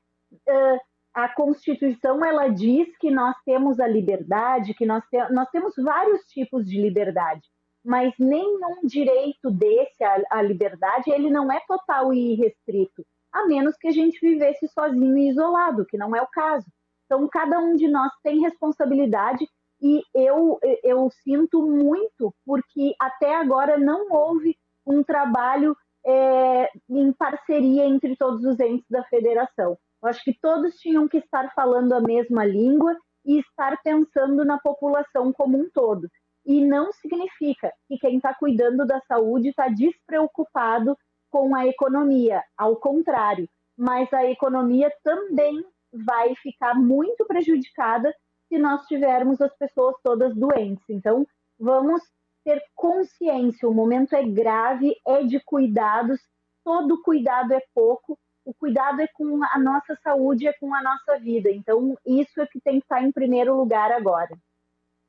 a Constituição ela diz que nós temos a liberdade, que nós, te, nós temos vários tipos de liberdade, mas nenhum direito desse à, liberdade ele não é total e irrestrito, a menos que a gente vivesse sozinho e isolado, que não é o caso. Então cada um de nós tem responsabilidade e eu eu sinto muito porque até agora não houve um trabalho é, em parceria entre todos os entes da federação. Eu acho que todos tinham que estar falando a mesma língua e estar pensando na população como um todo. E não significa que quem está cuidando da saúde está despreocupado com a economia, ao contrário, mas a economia também vai ficar muito prejudicada se nós tivermos as pessoas todas doentes. Então, vamos ter consciência, o momento é grave, é de cuidados, todo cuidado é pouco o cuidado é com a nossa saúde, é com a nossa vida. Então, isso é que tem que estar em primeiro lugar agora.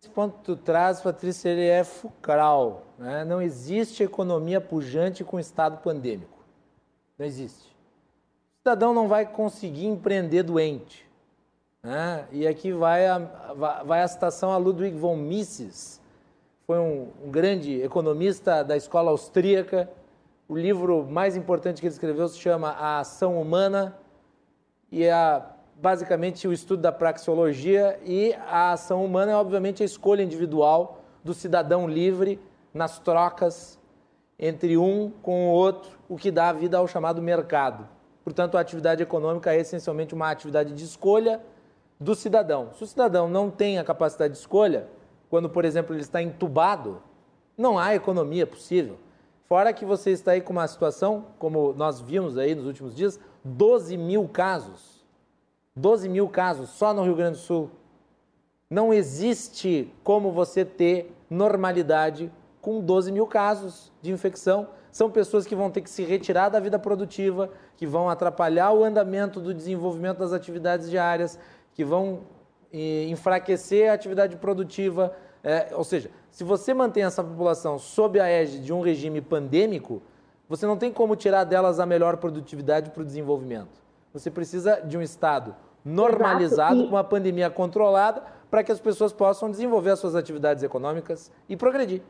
Esse ponto que tu traz, Patrícia, ele é fulcral. Né? Não existe economia pujante com estado pandêmico. Não existe. O cidadão não vai conseguir empreender doente. Né? E aqui vai a, vai a citação a Ludwig von Mises, foi um, um grande economista da escola austríaca, o livro mais importante que ele escreveu se chama A Ação Humana e é basicamente o estudo da praxeologia e a ação humana é obviamente a escolha individual do cidadão livre nas trocas entre um com o outro, o que dá vida ao chamado mercado. Portanto, a atividade econômica é essencialmente uma atividade de escolha do cidadão. Se o cidadão não tem a capacidade de escolha, quando, por exemplo, ele está entubado, não há economia possível. Fora que você está aí com uma situação, como nós vimos aí nos últimos dias, 12 mil casos. 12 mil casos só no Rio Grande do Sul. Não existe como você ter normalidade com 12 mil casos de infecção. São pessoas que vão ter que se retirar da vida produtiva, que vão atrapalhar o andamento do desenvolvimento das atividades diárias, que vão eh, enfraquecer a atividade produtiva. É, ou seja, se você mantém essa população sob a égide de um regime pandêmico, você não tem como tirar delas a melhor produtividade para o desenvolvimento. Você precisa de um Estado normalizado, com uma pandemia controlada, para que as pessoas possam desenvolver as suas atividades econômicas e progredir.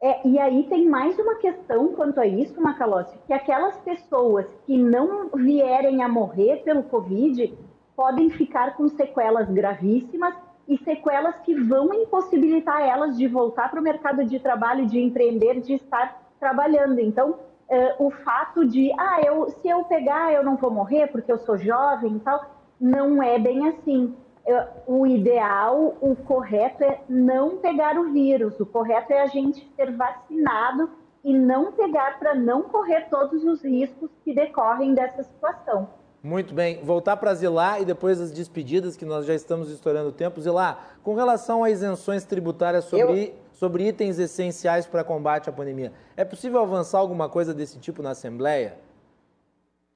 É, e aí tem mais uma questão quanto a isso, Macalossi, que aquelas pessoas que não vierem a morrer pelo Covid podem ficar com sequelas gravíssimas e sequelas que vão impossibilitar elas de voltar para o mercado de trabalho, de empreender, de estar trabalhando. Então, uh, o fato de, ah, eu, se eu pegar, eu não vou morrer porque eu sou jovem e tal, não é bem assim. Uh, o ideal, o correto é não pegar o vírus, o correto é a gente ser vacinado e não pegar para não correr todos os riscos que decorrem dessa situação. Muito bem. Voltar para Zilá e depois as despedidas, que nós já estamos estourando o tempo. Zilá, com relação a isenções tributárias sobre, Eu... sobre itens essenciais para combate à pandemia, é possível avançar alguma coisa desse tipo na Assembleia?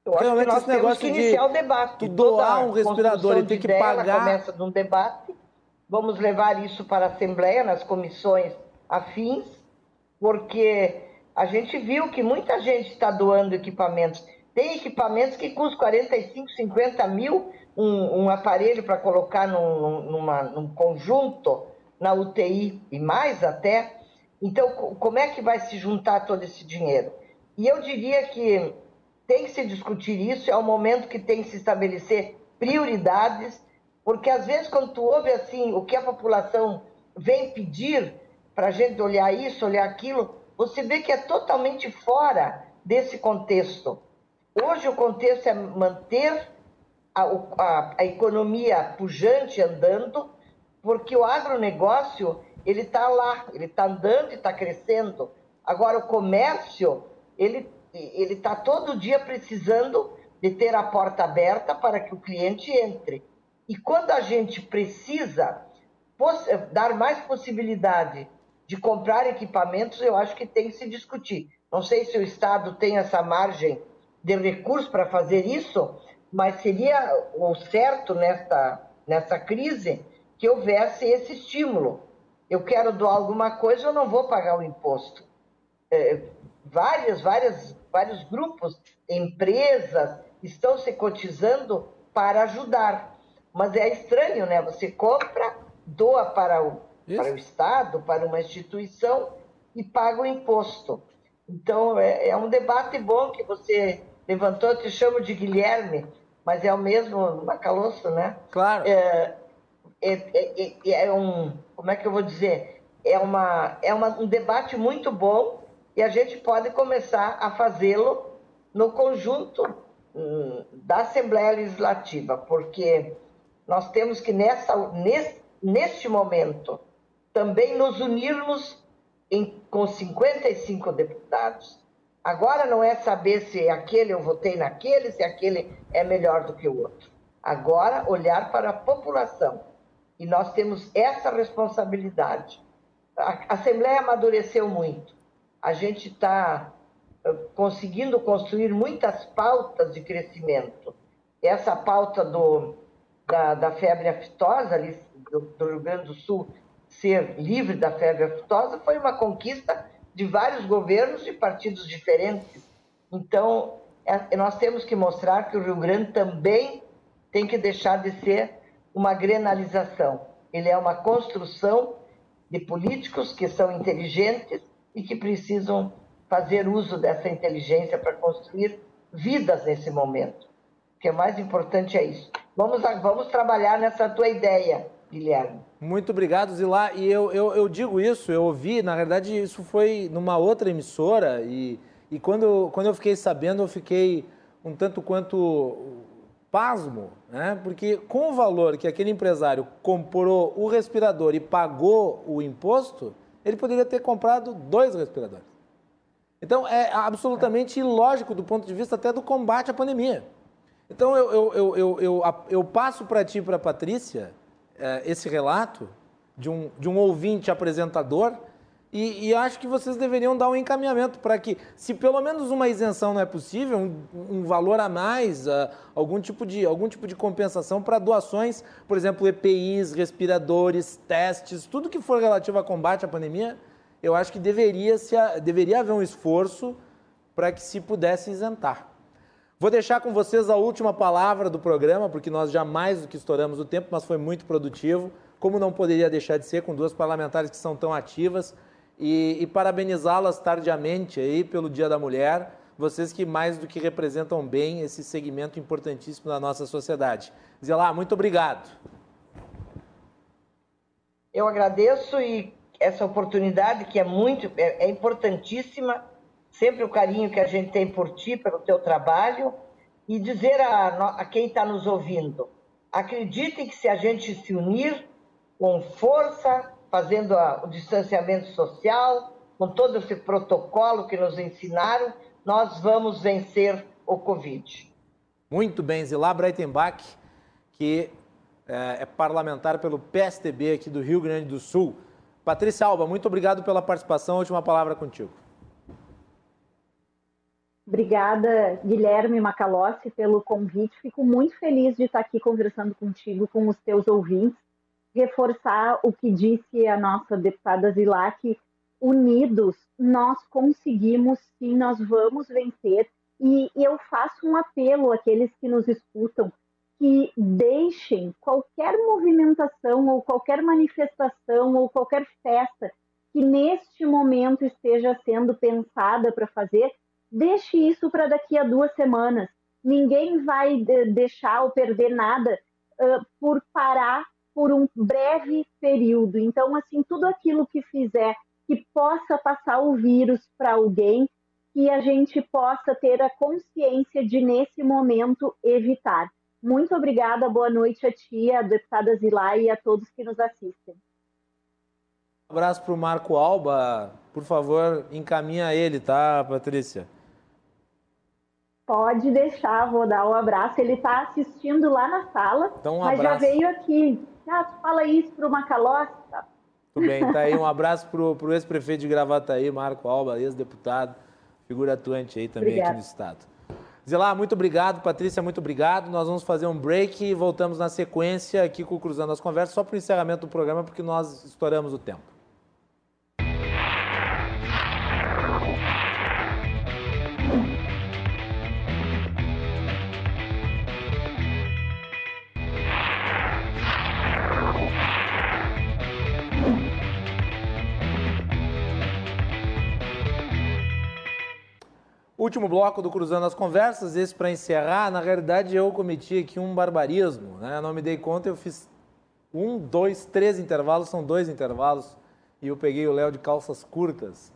Eu acho Realmente, que nós temos que iniciar de, o debate. Tu doar um respirador e ter que pagar... começa de um debate. Vamos levar isso para a Assembleia, nas comissões afins, porque a gente viu que muita gente está doando equipamentos. Tem equipamentos que custam 45, 50 mil, um, um aparelho para colocar num, numa, num conjunto na UTI e mais até. Então, como é que vai se juntar todo esse dinheiro? E eu diria que tem que se discutir isso, é o momento que tem que se estabelecer prioridades, porque às vezes quando tu ouve assim o que a população vem pedir para a gente olhar isso, olhar aquilo, você vê que é totalmente fora desse contexto. Hoje o contexto é manter a, a, a economia pujante andando, porque o agronegócio ele está lá, ele está andando e está crescendo. Agora o comércio ele ele está todo dia precisando de ter a porta aberta para que o cliente entre. E quando a gente precisa dar mais possibilidade de comprar equipamentos, eu acho que tem que se discutir. Não sei se o Estado tem essa margem de recursos para fazer isso, mas seria o certo nesta, nessa crise que houvesse esse estímulo. Eu quero doar alguma coisa, eu não vou pagar o imposto. É, várias, várias, vários grupos, empresas estão se cotizando para ajudar. Mas é estranho, né? Você compra, doa para o, para o Estado, para uma instituição e paga o imposto. Então, é, é um debate bom que você levantou, eu te chamo de Guilherme, mas é o mesmo Macalosso, né? Claro. É, é, é, é, é, um, como é que eu vou dizer? É, uma, é uma, um debate muito bom e a gente pode começar a fazê-lo no conjunto hum, da Assembleia Legislativa, porque nós temos que, nessa, nesse, neste momento, também nos unirmos em, com 55 deputados Agora não é saber se aquele eu votei naquele, se aquele é melhor do que o outro. Agora, olhar para a população. E nós temos essa responsabilidade. A Assembleia amadureceu muito. A gente está eh, conseguindo construir muitas pautas de crescimento. Essa pauta do, da, da febre aftosa, ali, do, do Rio Grande do Sul, ser livre da febre aftosa, foi uma conquista de vários governos e partidos diferentes. Então, é, nós temos que mostrar que o Rio Grande também tem que deixar de ser uma grenalização. Ele é uma construção de políticos que são inteligentes e que precisam fazer uso dessa inteligência para construir vidas nesse momento. O que é mais importante é isso. Vamos, vamos trabalhar nessa tua ideia, Guilherme. Muito obrigado, Zilá. E eu, eu, eu, digo isso, eu ouvi, na verdade, isso foi numa outra emissora, e, e quando, quando eu fiquei sabendo, eu fiquei um tanto quanto pasmo, né? Porque com o valor que aquele empresário comprou o respirador e pagou o imposto, ele poderia ter comprado dois respiradores. Então é absolutamente ilógico do ponto de vista até do combate à pandemia. Então eu, eu, eu, eu, eu, passo para ti e para a Patrícia é, esse relato de um, de um ouvinte apresentador e, e, acho que vocês deveriam dar um encaminhamento para que, se pelo menos uma isenção não é possível, um, um valor a mais, uh, algum, tipo de, algum tipo de compensação para doações, por exemplo, EPIs, respiradores, testes, tudo que for relativo a combate à pandemia, eu acho que deveria, se, deveria haver um esforço para que se pudesse isentar. Vou deixar com vocês a última palavra do programa, porque nós já mais do que estouramos o tempo, mas foi muito produtivo, como não poderia deixar de ser com duas parlamentares que são tão ativas, e, e parabenizá-las tardiamente aí pelo Dia da Mulher, vocês que mais do que representam bem esse segmento importantíssimo da nossa sociedade. Zilá, muito obrigado. Eu agradeço e essa oportunidade que é muito, é, é importantíssima sempre o carinho que a gente tem por ti, pelo teu trabalho, e dizer a, a quem está nos ouvindo: acreditem que se a gente se unir com força, fazendo a, o distanciamento social, com todo esse protocolo que nos ensinaram, nós vamos vencer o Covid. Muito bem, Zilá Breitenbach, que é, é parlamentar pelo PSDB aqui do Rio Grande do Sul. Patrícia Alba, muito obrigado pela participação. Última palavra contigo. Obrigada, Guilherme Macalossi, pelo convite. Fico muito feliz de estar aqui conversando contigo, com os teus ouvintes. Reforçar o que disse a nossa deputada Zilac, unidos nós conseguimos sim, nós vamos vencer. E eu faço um apelo àqueles que nos escutam que deixem qualquer movimentação ou qualquer manifestação ou qualquer festa que neste momento esteja sendo pensada para fazer, deixe isso para daqui a duas semanas. Ninguém vai deixar ou perder nada uh, por parar por um breve período. Então, assim, tudo aquilo que fizer que possa passar o vírus para alguém, que a gente possa ter a consciência de, nesse momento, evitar. Muito obrigada, boa noite a ti, a deputada Zilá e a todos que nos assistem. Um abraço para o Marco Alba. Por favor, encaminha ele, tá, Patrícia? Pode deixar, vou dar um abraço. Ele está assistindo lá na sala, então, um mas já veio aqui. Fala isso para o Macalossi. Tudo bem, tá aí. Um abraço para o ex-prefeito de Gravataí, Marco Alba, ex-deputado, figura atuante aí também Obrigada. aqui no estado. Zilá, muito obrigado. Patrícia, muito obrigado. Nós vamos fazer um break e voltamos na sequência aqui com o Cruzando as Conversas, só para o encerramento do programa, porque nós estouramos o tempo. Último bloco do Cruzando as Conversas, esse para encerrar. Na realidade, eu cometi aqui um barbarismo, né? Não me dei conta, eu fiz um, dois, três intervalos, são dois intervalos, e eu peguei o Léo de calças curtas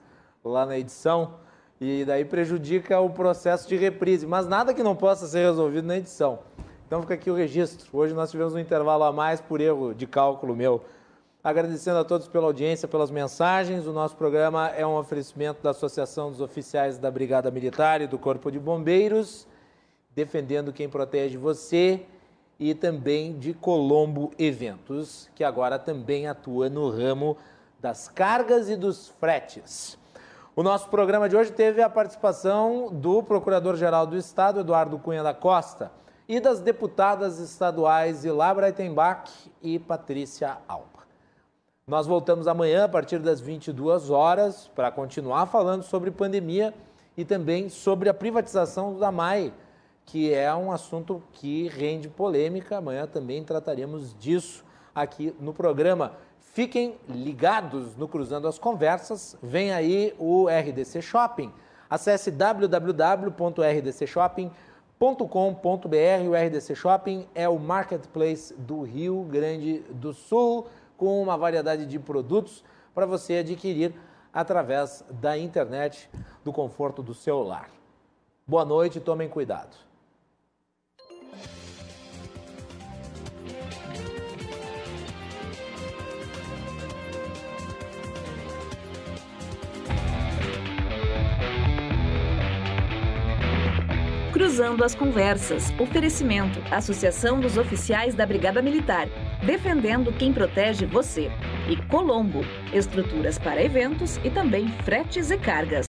lá na edição, e daí prejudica o processo de reprise, mas nada que não possa ser resolvido na edição. Então fica aqui o registro. Hoje nós tivemos um intervalo a mais por erro de cálculo meu Agradecendo a todos pela audiência, pelas mensagens. O nosso programa é um oferecimento da Associação dos Oficiais da Brigada Militar e do Corpo de Bombeiros, defendendo quem protege você, e também de Colombo Eventos, que agora também atua no ramo das cargas e dos fretes. O nosso programa de hoje teve a participação do Procurador-Geral do Estado, Eduardo Cunha da Costa, e das deputadas estaduais Ilabra Breitenbach e Patrícia Alba. Nós voltamos amanhã a partir das 22 horas para continuar falando sobre pandemia e também sobre a privatização da MAI, que é um assunto que rende polêmica. Amanhã também trataremos disso aqui no programa. Fiquem ligados no Cruzando as Conversas. Vem aí o RDC Shopping. Acesse www.rdcshopping.com.br. O RDC Shopping é o marketplace do Rio Grande do Sul com uma variedade de produtos para você adquirir através da internet, do conforto do celular. Boa noite, tomem cuidado. Cruzando as Conversas. Oferecimento. Associação dos Oficiais da Brigada Militar. Defendendo quem protege você. E Colombo. Estruturas para eventos e também fretes e cargas.